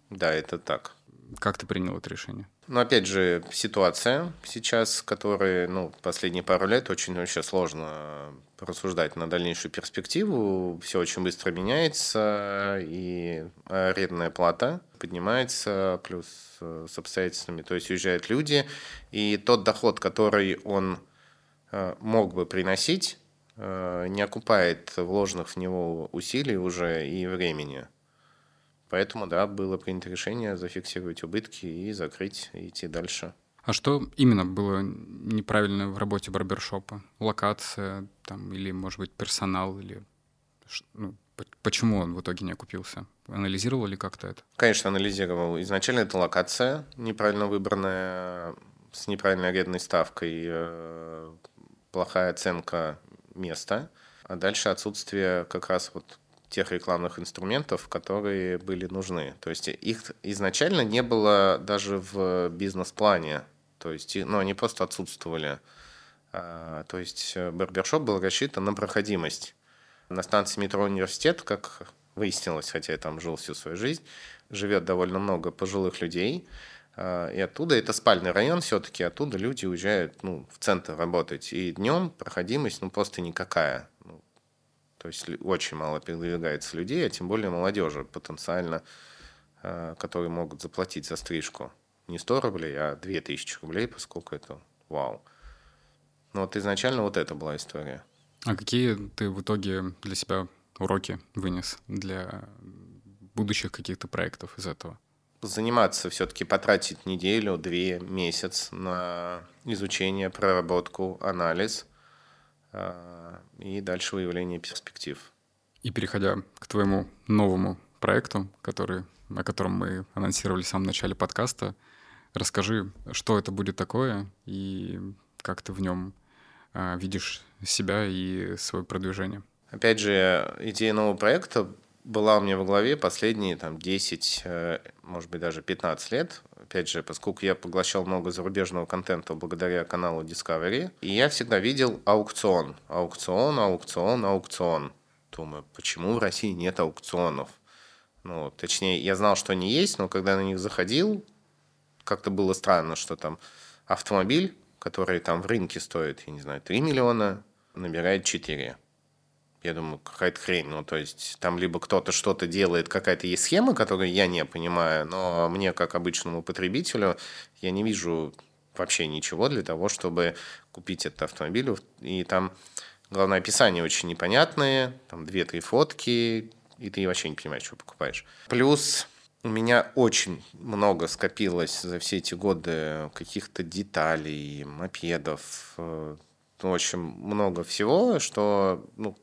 Да, это так. Как ты принял это решение? Ну, опять же, ситуация сейчас, которая, ну, последние пару лет очень вообще сложно рассуждать на дальнейшую перспективу. Все очень быстро меняется, и арендная плата поднимается, плюс э, с обстоятельствами, то есть уезжают люди, и тот доход, который он э, мог бы приносить, э, не окупает вложенных в него усилий уже и времени. Поэтому, да, было принято решение зафиксировать убытки и закрыть, и идти дальше. А что именно было неправильно в работе барбершопа? Локация там, или, может быть, персонал? Или ну, почему он в итоге не окупился? Анализировал ли как-то это? Конечно, анализировал. Изначально это локация неправильно выбранная, с неправильной арендной ставкой, э, плохая оценка места, а дальше отсутствие как раз вот тех рекламных инструментов, которые были нужны. То есть их изначально не было даже в бизнес-плане. То есть ну, они просто отсутствовали. А, то есть барбершоп был рассчитан на проходимость. На станции метро «Университет», как выяснилось, хотя я там жил всю свою жизнь, живет довольно много пожилых людей, а, и оттуда, это спальный район все-таки, оттуда люди уезжают ну, в центр работать. И днем проходимость ну, просто никакая. То есть очень мало передвигается людей, а тем более молодежи потенциально, э, которые могут заплатить за стрижку. Не 100 рублей, а 2000 рублей, поскольку это вау. Но вот изначально вот это была история. А какие ты в итоге для себя уроки вынес для будущих каких-то проектов из этого? Заниматься все-таки, потратить неделю, две, месяц на изучение, проработку, анализ – и дальше выявление перспектив. И переходя к твоему новому проекту, который, о котором мы анонсировали в самом начале подкаста, расскажи, что это будет такое и как ты в нем а, видишь себя и свое продвижение. Опять же, идея нового проекта была у меня во главе последние там, 10, э, может быть, даже 15 лет. Опять же, поскольку я поглощал много зарубежного контента благодаря каналу Discovery, и я всегда видел аукцион. Аукцион, аукцион, аукцион. Думаю, почему в России нет аукционов? Ну, точнее, я знал, что они есть, но когда на них заходил, как-то было странно, что там автомобиль, который там в рынке стоит, я не знаю, 3 миллиона, набирает 4 я думаю, какая-то хрень. Ну, то есть там либо кто-то что-то делает, какая-то есть схема, которую я не понимаю, но мне, как обычному потребителю, я не вижу вообще ничего для того, чтобы купить этот автомобиль. И там, главное, описание очень непонятное, там две-три фотки, и ты вообще не понимаешь, что покупаешь. Плюс у меня очень много скопилось за все эти годы каких-то деталей, мопедов, э, в общем, много всего, что ну,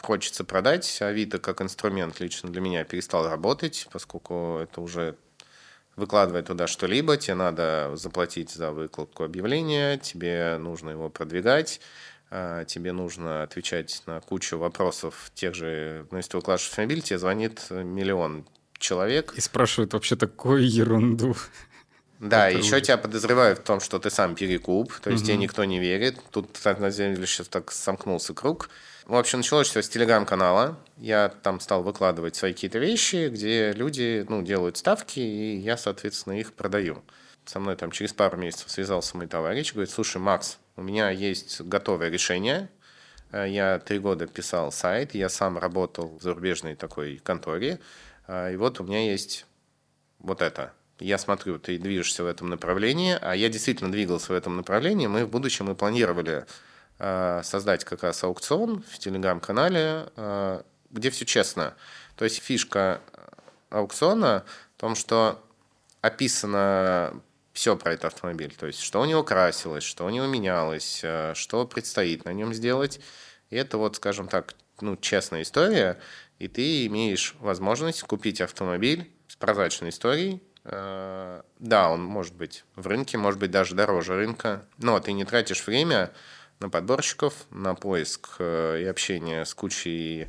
хочется продать. Авито как инструмент лично для меня перестал работать, поскольку это уже выкладывая туда что-либо, тебе надо заплатить за выкладку объявления, тебе нужно его продвигать, а, тебе нужно отвечать на кучу вопросов тех же, ну, если ты выкладываешь автомобиль, тебе звонит миллион человек. И спрашивают вообще такую ерунду. Да, это еще уже... тебя подозревают в том, что ты сам перекуп, то есть угу. тебе никто не верит. Тут, на самом деле, сейчас так сомкнулся круг. В общем, началось все с телеграм-канала. Я там стал выкладывать свои какие-то вещи, где люди ну, делают ставки, и я, соответственно, их продаю. Со мной там через пару месяцев связался мой товарищ, говорит, слушай, Макс, у меня есть готовое решение, э, я три года писал сайт, я сам работал в зарубежной такой конторе, э, и вот у меня есть вот это. Я смотрю, ты движешься в этом направлении, а я действительно двигался в этом направлении. Мы в будущем мы планировали создать как раз аукцион в телеграм-канале, э, где все честно. То есть фишка аукциона в том, что описана все про этот автомобиль. То есть, что у него красилось, что у него менялось, э, что предстоит на нем сделать. И это вот, скажем так, ну, честная история, и ты имеешь возможность купить автомобиль с прозрачной историей. Э, да, он может быть в рынке, может быть даже дороже рынка, но ты не тратишь время на подборщиков, на поиск э, и общение с кучей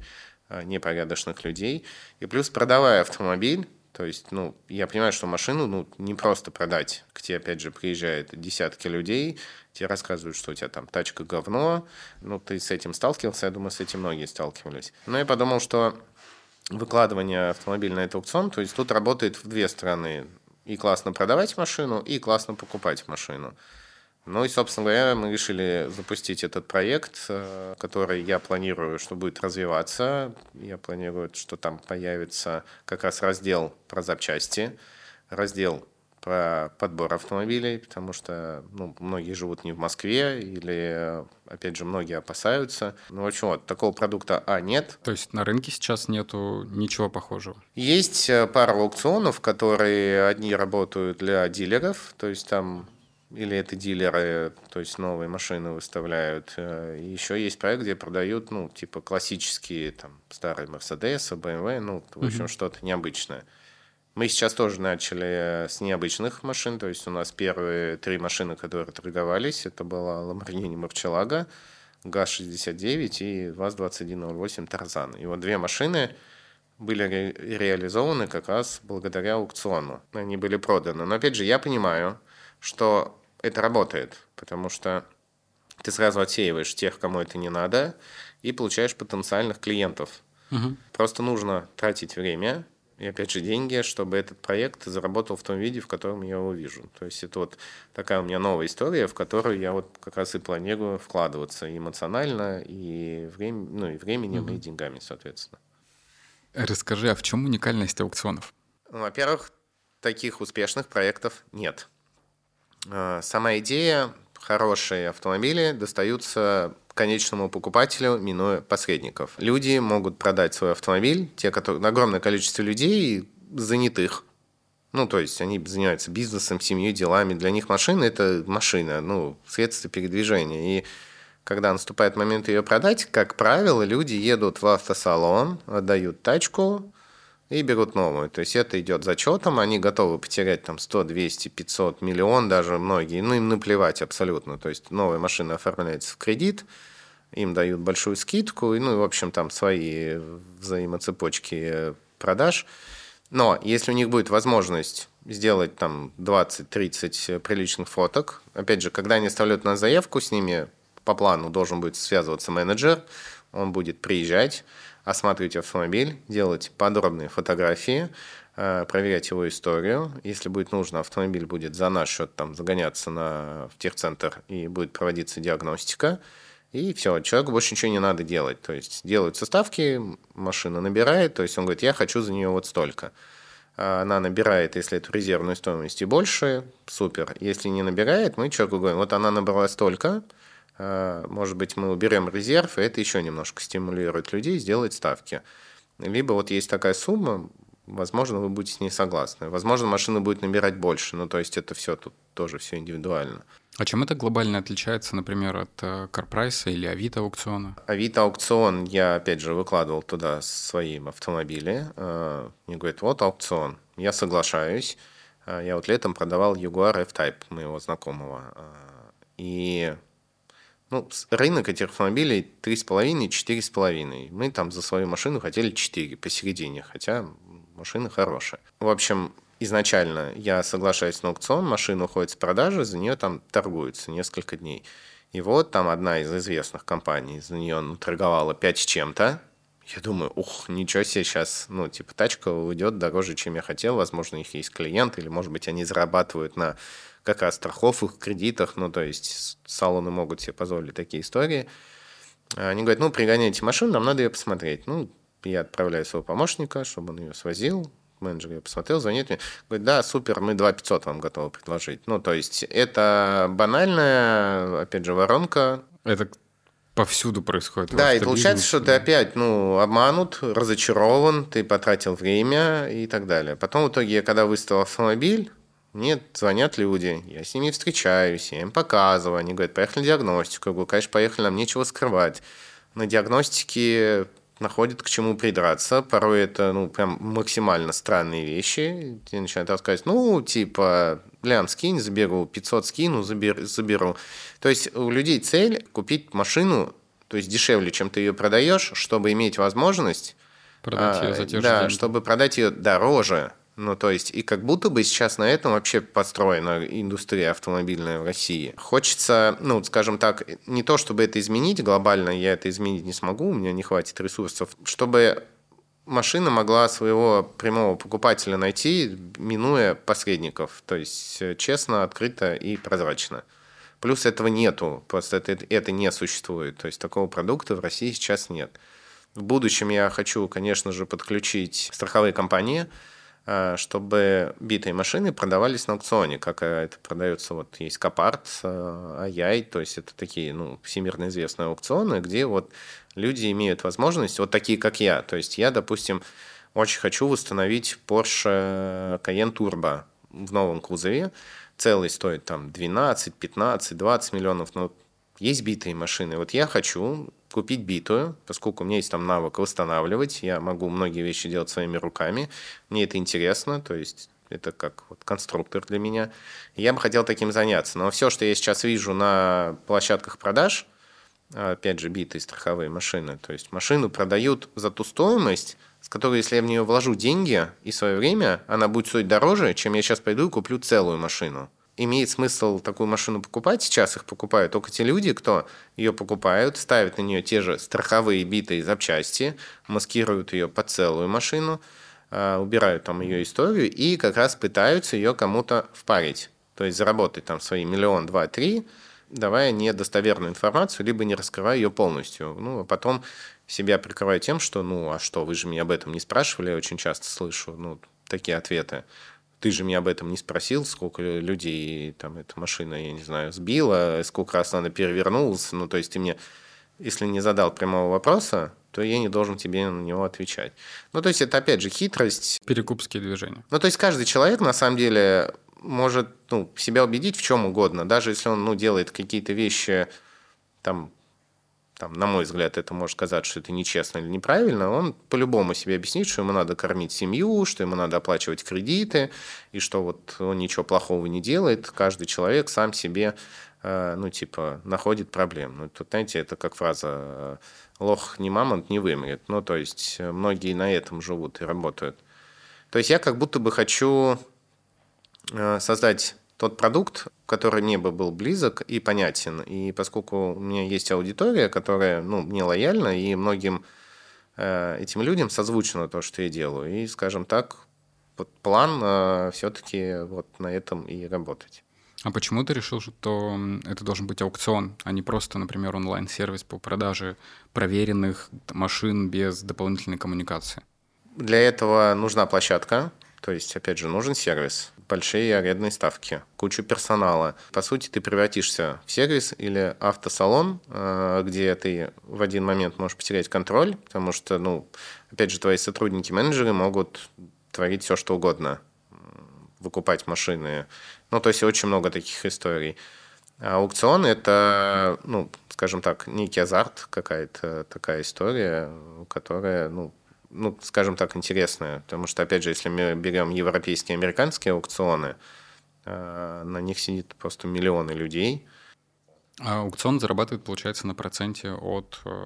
непорядочных людей. И плюс продавая автомобиль, то есть, ну, я понимаю, что машину, ну, не просто продать. К тебе, опять же, приезжают десятки людей, тебе рассказывают, что у тебя там тачка говно. Ну, ты с этим сталкивался, я думаю, с этим многие сталкивались. Но я подумал, что выкладывание автомобиля на этот аукцион, то есть тут работает в две стороны. И классно продавать машину, и классно покупать машину. Ну и, собственно говоря, мы решили запустить этот проект, э, который я планирую, что будет развиваться. Я планирую, что там появится как раз раздел про запчасти, раздел про подбор автомобилей, потому что ну, многие живут не в Москве или, опять же, многие опасаются. Ну, в общем, вот, такого продукта, а, нет. То есть на рынке сейчас нету ничего похожего? Есть э, пара аукционов, которые одни работают для дилеров, то есть там или это дилеры, то есть новые машины выставляют. Э, и еще есть проект, где продают, ну, типа классические там старые Mercedes, BMW, ну, в общем, mm-hmm. что-то необычное. Мы сейчас тоже начали с необычных машин, то есть у нас первые три машины, которые торговались, это была Lamborghini Murcielago, ГАЗ-69 и ВАЗ-2108 Тарзан. И вот две машины были ре- реализованы как раз благодаря аукциону. Они были проданы. Но опять же, я понимаю, что это работает, потому что ты сразу отсеиваешь тех, кому это не надо, и получаешь потенциальных клиентов. Угу. Просто нужно тратить время и, опять же, деньги, чтобы этот проект заработал в том виде, в котором я его вижу. То есть это вот такая у меня новая история, в которую я вот как раз и планирую вкладываться и эмоционально, и, время, ну, и временем, угу. и деньгами, соответственно. Расскажи, а в чем уникальность аукционов? Ну, во-первых, таких успешных проектов нет. А, сама идея, хорошие автомобили достаются конечному покупателю, минуя посредников. Люди могут продать свой автомобиль, те, которые, огромное количество людей занятых, ну, то есть они занимаются бизнесом, семьей, делами. Для них машина – это машина, ну, средство передвижения. И когда наступает момент ее продать, как правило, люди едут в автосалон, отдают тачку, и берут новую. То есть это идет зачетом, они готовы потерять там 100, 200, 500, миллион даже многие, ну им наплевать абсолютно. То есть новая машина оформляется в кредит, им дают большую скидку, ну и в общем там свои взаимоцепочки продаж. Но если у них будет возможность сделать там 20-30 приличных фоток, опять же, когда они оставляют на заявку, с ними по плану должен будет связываться менеджер, он будет приезжать, осматривать автомобиль, делать подробные фотографии, э, проверять его историю. Если будет нужно, автомобиль будет за наш счет там загоняться на, в техцентр и будет проводиться диагностика. И все, человеку больше ничего не надо делать. То есть делаются ставки, машина набирает, то есть он говорит, я хочу за нее вот столько. А она набирает, если эту резервную стоимость и больше, супер. Если не набирает, мы человеку говорим, вот она набрала столько, может быть, мы уберем резерв, и это еще немножко стимулирует людей сделать ставки. Либо вот есть такая сумма, возможно, вы будете с ней согласны. Возможно, машина будет набирать больше, ну, то есть это все тут тоже все индивидуально. А чем это глобально отличается, например, от Карпрайса э, или Авито аукциона? Авито аукцион, я опять же выкладывал туда свои автомобили. А, мне говорят, вот аукцион. Я соглашаюсь. Я вот летом продавал Jaguar F-Type моего знакомого. И ну, рынок этих автомобилей 3,5-4,5. Мы там за свою машину хотели 4 посередине, хотя машина хорошая. В общем, изначально я соглашаюсь на аукцион, машина уходит с продажи, за нее там торгуются несколько дней. И вот там одна из известных компаний за нее торговала 5 с чем-то. Я думаю, ух, ничего себе сейчас, ну, типа, тачка уйдет дороже, чем я хотел. Возможно, у них есть клиент, или, может быть, они зарабатывают на как раз страховых, кредитах, ну, то есть салоны могут себе позволить такие истории. Они говорят, ну, пригоняйте машину, нам надо ее посмотреть. Ну, я отправляю своего помощника, чтобы он ее свозил, менеджер ее посмотрел, звонит мне, говорит, да, супер, мы 2 500 вам готовы предложить. Ну, то есть это банальная, опять же, воронка. Это повсюду происходит. Да, и получается, что ты опять, ну, обманут, разочарован, ты потратил время и так далее. Потом в итоге, когда выставил автомобиль, Мне звонят люди, я с ними встречаюсь, я им показываю, они говорят, поехали на диагностику. Я говорю, конечно, поехали, нам нечего скрывать. На диагностике находят к чему придраться. Порой это ну, прям максимально странные вещи. Тебе начинают рассказывать, ну, типа, лям скинь, заберу, 500 скину, заберу. То есть у людей цель купить машину, то есть дешевле, чем ты ее продаешь, чтобы иметь возможность продать ее за те а, да, же деньги. чтобы продать ее дороже. Ну, то есть, и как будто бы сейчас на этом вообще построена индустрия автомобильная в России. Хочется, ну, скажем так, не то, чтобы это изменить глобально, я это изменить не смогу, у меня не хватит ресурсов, чтобы машина могла своего прямого покупателя найти, минуя посредников. То есть, честно, открыто и прозрачно. Плюс этого нету, просто это, это не существует. То есть, такого продукта в России сейчас нет. В будущем я хочу, конечно же, подключить страховые компании, Э, чтобы битые машины продавались на аукционе, как это продается, вот есть Капарт, э, Аяй, то есть это такие, ну, всемирно известные аукционы, где вот люди имеют возможность, вот такие, как я, то есть я, допустим, очень хочу восстановить Porsche Cayenne Turbo в новом кузове, целый стоит там 12, 15, 20 миллионов, но есть битые машины. Вот я хочу купить битую, поскольку у меня есть там навык восстанавливать, я могу многие вещи делать своими руками, мне это интересно, то есть это как вот конструктор для меня. Я бы хотел таким заняться. Но все, что я сейчас вижу на площадках продаж, опять же, битые страховые машины, то есть машину продают за ту стоимость, с которой, если я в нее вложу деньги и свое время, она будет стоить дороже, чем я сейчас пойду и куплю целую машину имеет смысл такую машину покупать. Сейчас их покупают только те люди, кто ее покупают, ставят на нее те же страховые битые запчасти, маскируют ее под целую машину, а, убирают там ее историю и как раз пытаются ее кому-то впарить. То есть заработать там свои миллион, два, три, давая недостоверную информацию, либо не раскрывая ее полностью. Ну, а потом себя прикрываю тем, что, ну, а что, вы же меня об этом не спрашивали, я очень часто слышу, ну, такие ответы ты же меня об этом не спросил, сколько людей там эта машина, я не знаю, сбила, сколько раз она перевернулась. Ну, то есть ты мне, если не задал прямого вопроса, то я не должен тебе на него отвечать. Ну, то есть это, опять же, хитрость. Перекупские движения. Ну, то есть каждый человек, на самом деле, может ну, себя убедить в чем угодно, даже если он ну, делает какие-то вещи там там, на мой взгляд, это может сказать, что это нечестно или неправильно, он по-любому себе объяснит, что ему надо кормить семью, что ему надо оплачивать кредиты, и что вот он ничего плохого не делает. Каждый человек сам себе, э, ну, типа, находит проблем. Ну, тут, знаете, это как фраза э, «лох не мамонт, не вымрет». Ну, то есть, э, многие на этом живут и работают. То есть, я как будто бы хочу создать тот продукт, который мне бы был близок и понятен. И поскольку у меня есть аудитория, которая ну, мне лояльна, и многим э, этим людям созвучно то, что я делаю. И, скажем так, вот план э, все-таки вот на этом и работать. А почему ты решил, что это должен быть аукцион, а не просто, например, онлайн-сервис по продаже проверенных машин без дополнительной коммуникации? Для этого нужна площадка, то есть, опять же, нужен сервис, большие арендные ставки, кучу персонала. По сути, ты превратишься в сервис или автосалон, э, где ты в один момент можешь потерять контроль, потому что, ну, опять же, твои сотрудники-менеджеры могут творить все, что угодно, выкупать машины. Ну, то есть, очень много таких историй. А аукцион – это, ну, скажем так, некий азарт, какая-то такая история, которая, ну, ну, скажем так, интересная. Потому что, опять же, если мы берем европейские, американские аукционы, э, на них сидит просто миллионы людей. А аукцион зарабатывает, получается, на проценте от э,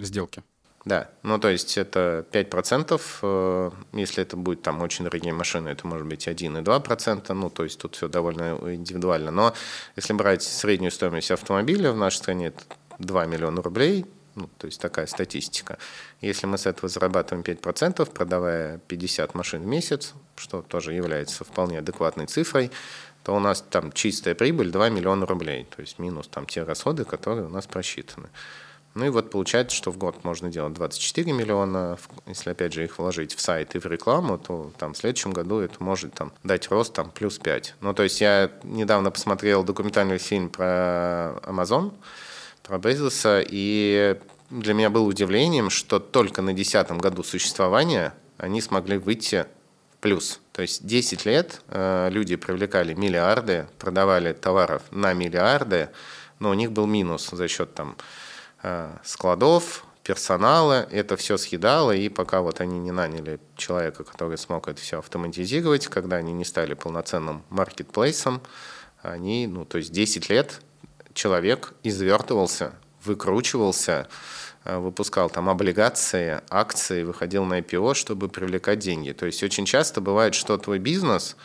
сделки. Да, ну то есть это 5%, э, если это будет там очень дорогие машины, это может быть 1 и 2%, ну то есть тут все довольно индивидуально. Но если брать среднюю стоимость автомобиля в нашей стране, это 2 миллиона рублей, ну, то есть такая статистика. Если мы с этого зарабатываем 5%, продавая 50 машин в месяц, что тоже является вполне адекватной цифрой, то у нас там чистая прибыль 2 миллиона рублей, то есть минус там те расходы, которые у нас просчитаны. Ну и вот получается, что в год можно делать 24 миллиона, если опять же их вложить в сайт и в рекламу, то там в следующем году это может там дать рост там плюс 5. Ну то есть я недавно посмотрел документальный фильм про Amazon, про Безоса, и для меня было удивлением, что только на десятом году существования они смогли выйти в плюс. То есть 10 лет э, люди привлекали миллиарды, продавали товаров на миллиарды, но у них был минус за счет там э, складов, персонала, это все съедало, и пока вот они не наняли человека, который смог это все автоматизировать, когда они не стали полноценным маркетплейсом, они, ну, то есть 10 лет человек извертывался, выкручивался, э, выпускал там облигации, акции, выходил на IPO, чтобы привлекать деньги. То есть очень часто бывает, что твой бизнес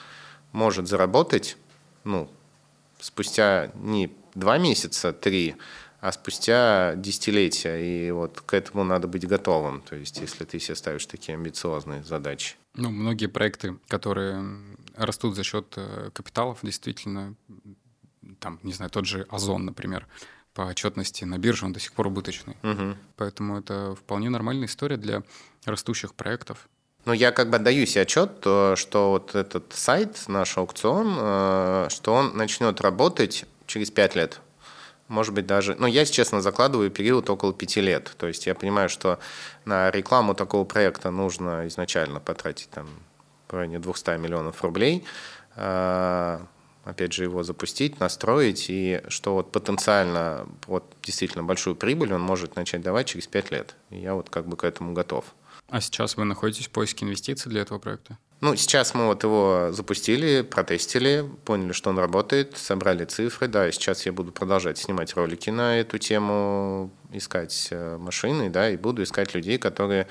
может заработать, ну, спустя не два месяца, три, а спустя десятилетия. И вот к этому надо быть готовым. То есть, если ты себе ставишь такие амбициозные задачи. Ну, многие проекты, которые растут за счет э, капиталов, действительно, там, не знаю, тот же Озон, например, по отчетности на бирже он до сих пор убыточный. Угу. Поэтому это вполне нормальная история для растущих проектов. Ну, я как бы даю себе отчет, что вот этот сайт, наш аукцион, э, что он начнет работать через пять лет может быть даже, ну я, если честно, закладываю период около пяти лет. То есть я понимаю, что на рекламу такого проекта нужно изначально потратить там в районе 200 миллионов рублей, а, опять же его запустить, настроить, и что вот потенциально вот действительно большую прибыль он может начать давать через пять лет. И я вот как бы к этому готов. А сейчас вы находитесь в поиске инвестиций для этого проекта? Ну, сейчас мы вот его запустили, протестили, поняли, что он работает, собрали цифры. Да, и сейчас я буду продолжать снимать ролики на эту тему, искать э, машины, да, и буду искать людей, которые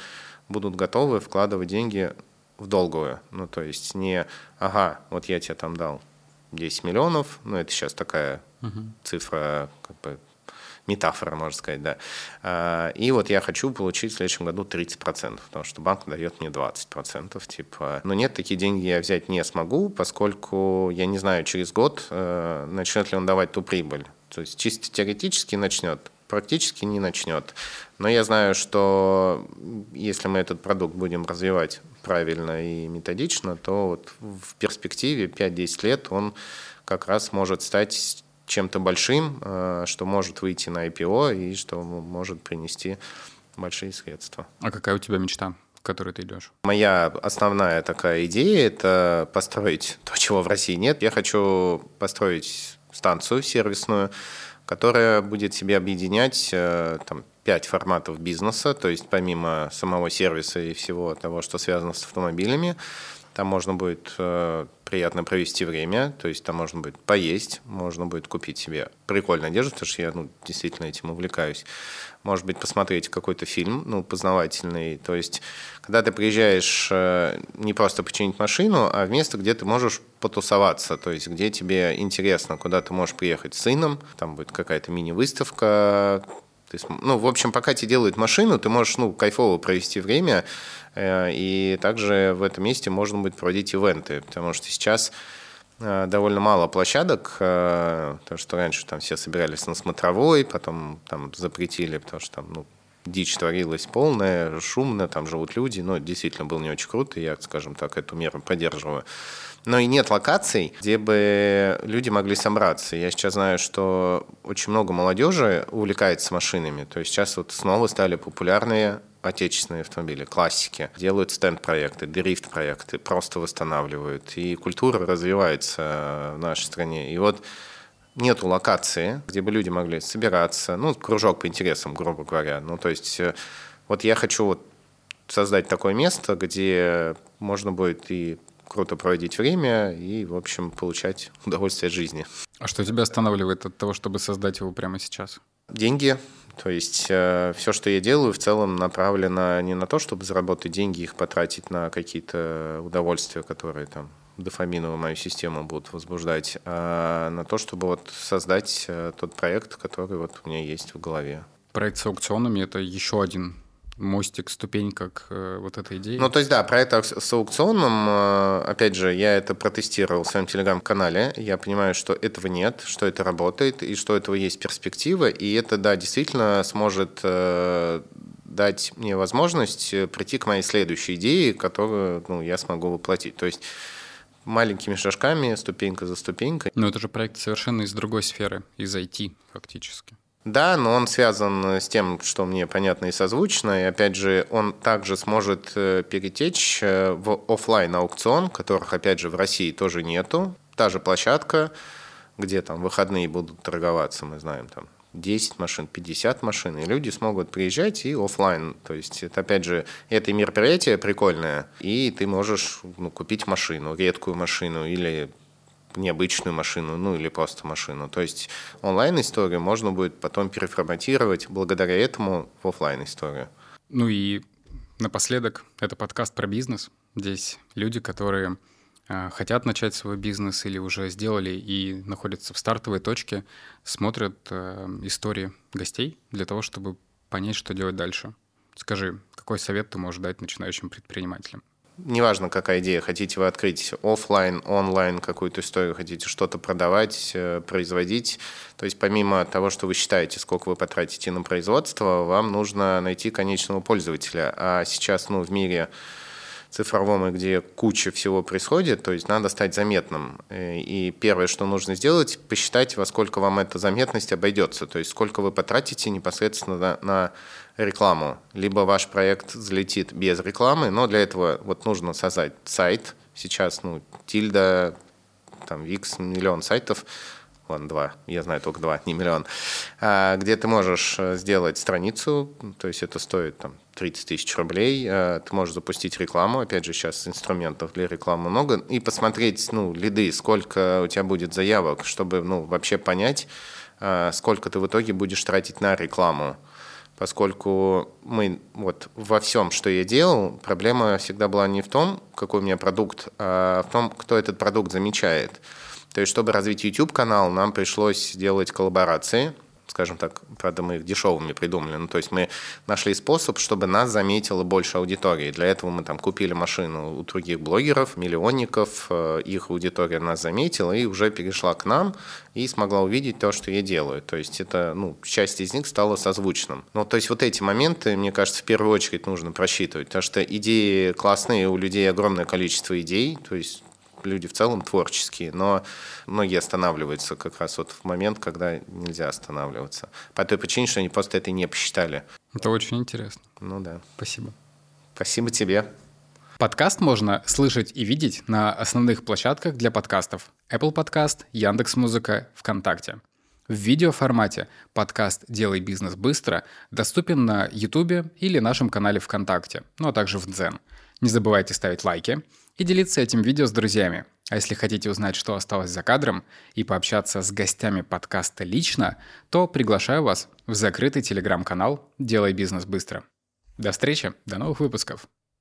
будут готовы вкладывать деньги в долгую. Ну, то есть не, ага, вот я тебе там дал 10 миллионов, ну, это сейчас такая угу. цифра, как бы метафора, можно сказать, да. А, и вот я хочу получить в следующем году 30%, потому что банк дает мне 20%, типа. Но нет, такие деньги я взять не смогу, поскольку я не знаю через год, э, начнет ли он давать ту прибыль. То есть чисто теоретически начнет, практически не начнет. Но я знаю, что если мы этот продукт будем развивать правильно и методично, то вот в перспективе 5-10 лет он как раз может стать чем-то большим, э, что может выйти на IPO и что может принести большие средства. А какая у тебя мечта? к которой ты идешь? Моя основная такая идея – это построить то, чего в России нет. Я хочу построить станцию сервисную, которая будет себе объединять э, там, пять форматов бизнеса, то есть помимо самого сервиса и всего того, что связано с автомобилями, там можно будет э, приятно провести время, то есть там можно будет поесть, можно будет купить себе прикольную одежду, потому что я ну, действительно этим увлекаюсь. Может быть, посмотреть какой-то фильм, ну, познавательный. То есть, когда ты приезжаешь э, не просто починить машину, а в место, где ты можешь потусоваться, то есть, где тебе интересно, куда ты можешь приехать с сыном, там будет какая-то мини-выставка, ну, в общем, пока тебе делают машину, ты можешь, ну, кайфово провести время, Э, и также в этом месте можно будет проводить ивенты, потому что сейчас э, довольно мало площадок, э, потому что раньше там все собирались на смотровой, потом там запретили, потому что там ну, дичь творилась полная, шумно, там живут люди, но действительно было не очень круто, я, скажем так, эту меру поддерживаю. Но и нет локаций, где бы люди могли собраться. Я сейчас знаю, что очень много молодежи увлекается машинами. То есть сейчас вот снова стали популярные отечественные автомобили, классики. Делают стенд-проекты, дрифт-проекты, просто восстанавливают. И культура развивается в нашей стране. И вот нету локации, где бы люди могли собираться, ну, кружок по интересам, грубо говоря. Ну, то есть э, вот я хочу вот создать такое место, где можно будет и круто проводить время и, в общем, получать удовольствие от жизни. А что тебя останавливает от того, чтобы создать его прямо сейчас? Деньги, то есть э, все, что я делаю, в целом направлено не на то, чтобы заработать деньги, их потратить на какие-то удовольствия, которые там дофаминовую мою систему будут возбуждать, а на то, чтобы вот создать э, тот проект, который вот у меня есть в голове. Проект с аукционами — это еще один мостик, ступенька к э, вот этой идее? Ну, то есть, да, про это с аукционом, э, опять же, я это протестировал в своем телеграм-канале, я понимаю, что этого нет, что это работает, и что этого есть перспектива, и это, да, действительно сможет э, дать мне возможность прийти к моей следующей идее, которую ну, я смогу воплотить. То есть маленькими шажками, ступенька за ступенькой. Но это же проект совершенно из другой сферы, из IT фактически. Да, но он связан с тем, что мне понятно и созвучно. И опять же, он также сможет э, перетечь э, в офлайн аукцион, которых, опять же, в России тоже нету. Та же площадка, где там выходные будут торговаться, мы знаем, там 10 машин, 50 машин, и люди смогут приезжать и офлайн. То есть это, опять же, это мероприятие прикольное, и ты можешь ну, купить машину, редкую машину или необычную машину, ну или просто машину. То есть онлайн-историю можно будет потом переформатировать благодаря этому в офлайн историю Ну и напоследок, это подкаст про бизнес. Здесь люди, которые э, хотят начать свой бизнес или уже сделали и находятся в стартовой точке, смотрят э, истории гостей для того, чтобы понять, что делать дальше. Скажи, какой совет ты можешь дать начинающим предпринимателям? Неважно, какая идея, хотите вы открыть офлайн, онлайн какую-то историю, хотите что-то продавать, э, производить, то есть помимо того, что вы считаете, сколько вы потратите на производство, вам нужно найти конечного пользователя. А сейчас ну, в мире цифровом, и где куча всего происходит, то есть надо стать заметным. Э, и первое, что нужно сделать, посчитать, во сколько вам эта заметность обойдется, то есть сколько вы потратите непосредственно на, на рекламу. Либо ваш проект взлетит без рекламы, но для этого вот нужно создать сайт. Сейчас, ну, Тильда, там, Викс, миллион сайтов, ладно, два, я знаю только два, не миллион, а, где ты можешь э, сделать страницу, то есть это стоит там 30 тысяч рублей, а, ты можешь запустить рекламу, опять же, сейчас инструментов для рекламы много, и посмотреть, ну, лиды, сколько у тебя будет заявок, чтобы, ну, вообще понять, а, сколько ты в итоге будешь тратить на рекламу поскольку мы вот во всем, что я делал, проблема всегда была не в том, какой у меня продукт, а в том, кто этот продукт замечает. То есть, чтобы развить YouTube-канал, нам пришлось делать коллаборации, скажем так, правда, мы их дешевыми придумали. Ну, то есть мы нашли способ, чтобы нас заметило больше аудитории. Для этого мы там купили машину у других блогеров, миллионников, э, их аудитория нас заметила и уже перешла к нам и смогла увидеть то, что я делаю. То есть это, ну, часть из них стала созвучным. Ну, то есть вот эти моменты, мне кажется, в первую очередь нужно просчитывать, потому что идеи классные, у людей огромное количество идей, то есть люди в целом творческие, но многие останавливаются как раз вот в момент, когда нельзя останавливаться. По той причине, что они просто это не посчитали. Это очень интересно. Ну да. Спасибо. Спасибо тебе. Подкаст можно слышать и видеть на основных площадках для подкастов Apple Podcast, Яндекс.Музыка, ВКонтакте. В видеоформате подкаст «Делай бизнес быстро» доступен на YouTube или нашем канале ВКонтакте, ну а также в Дзен. Не забывайте ставить лайки – и делиться этим видео с друзьями. А если хотите узнать, что осталось за кадром, и пообщаться с гостями подкаста лично, то приглашаю вас в закрытый телеграм-канал «Делай бизнес быстро». До встречи, до новых выпусков.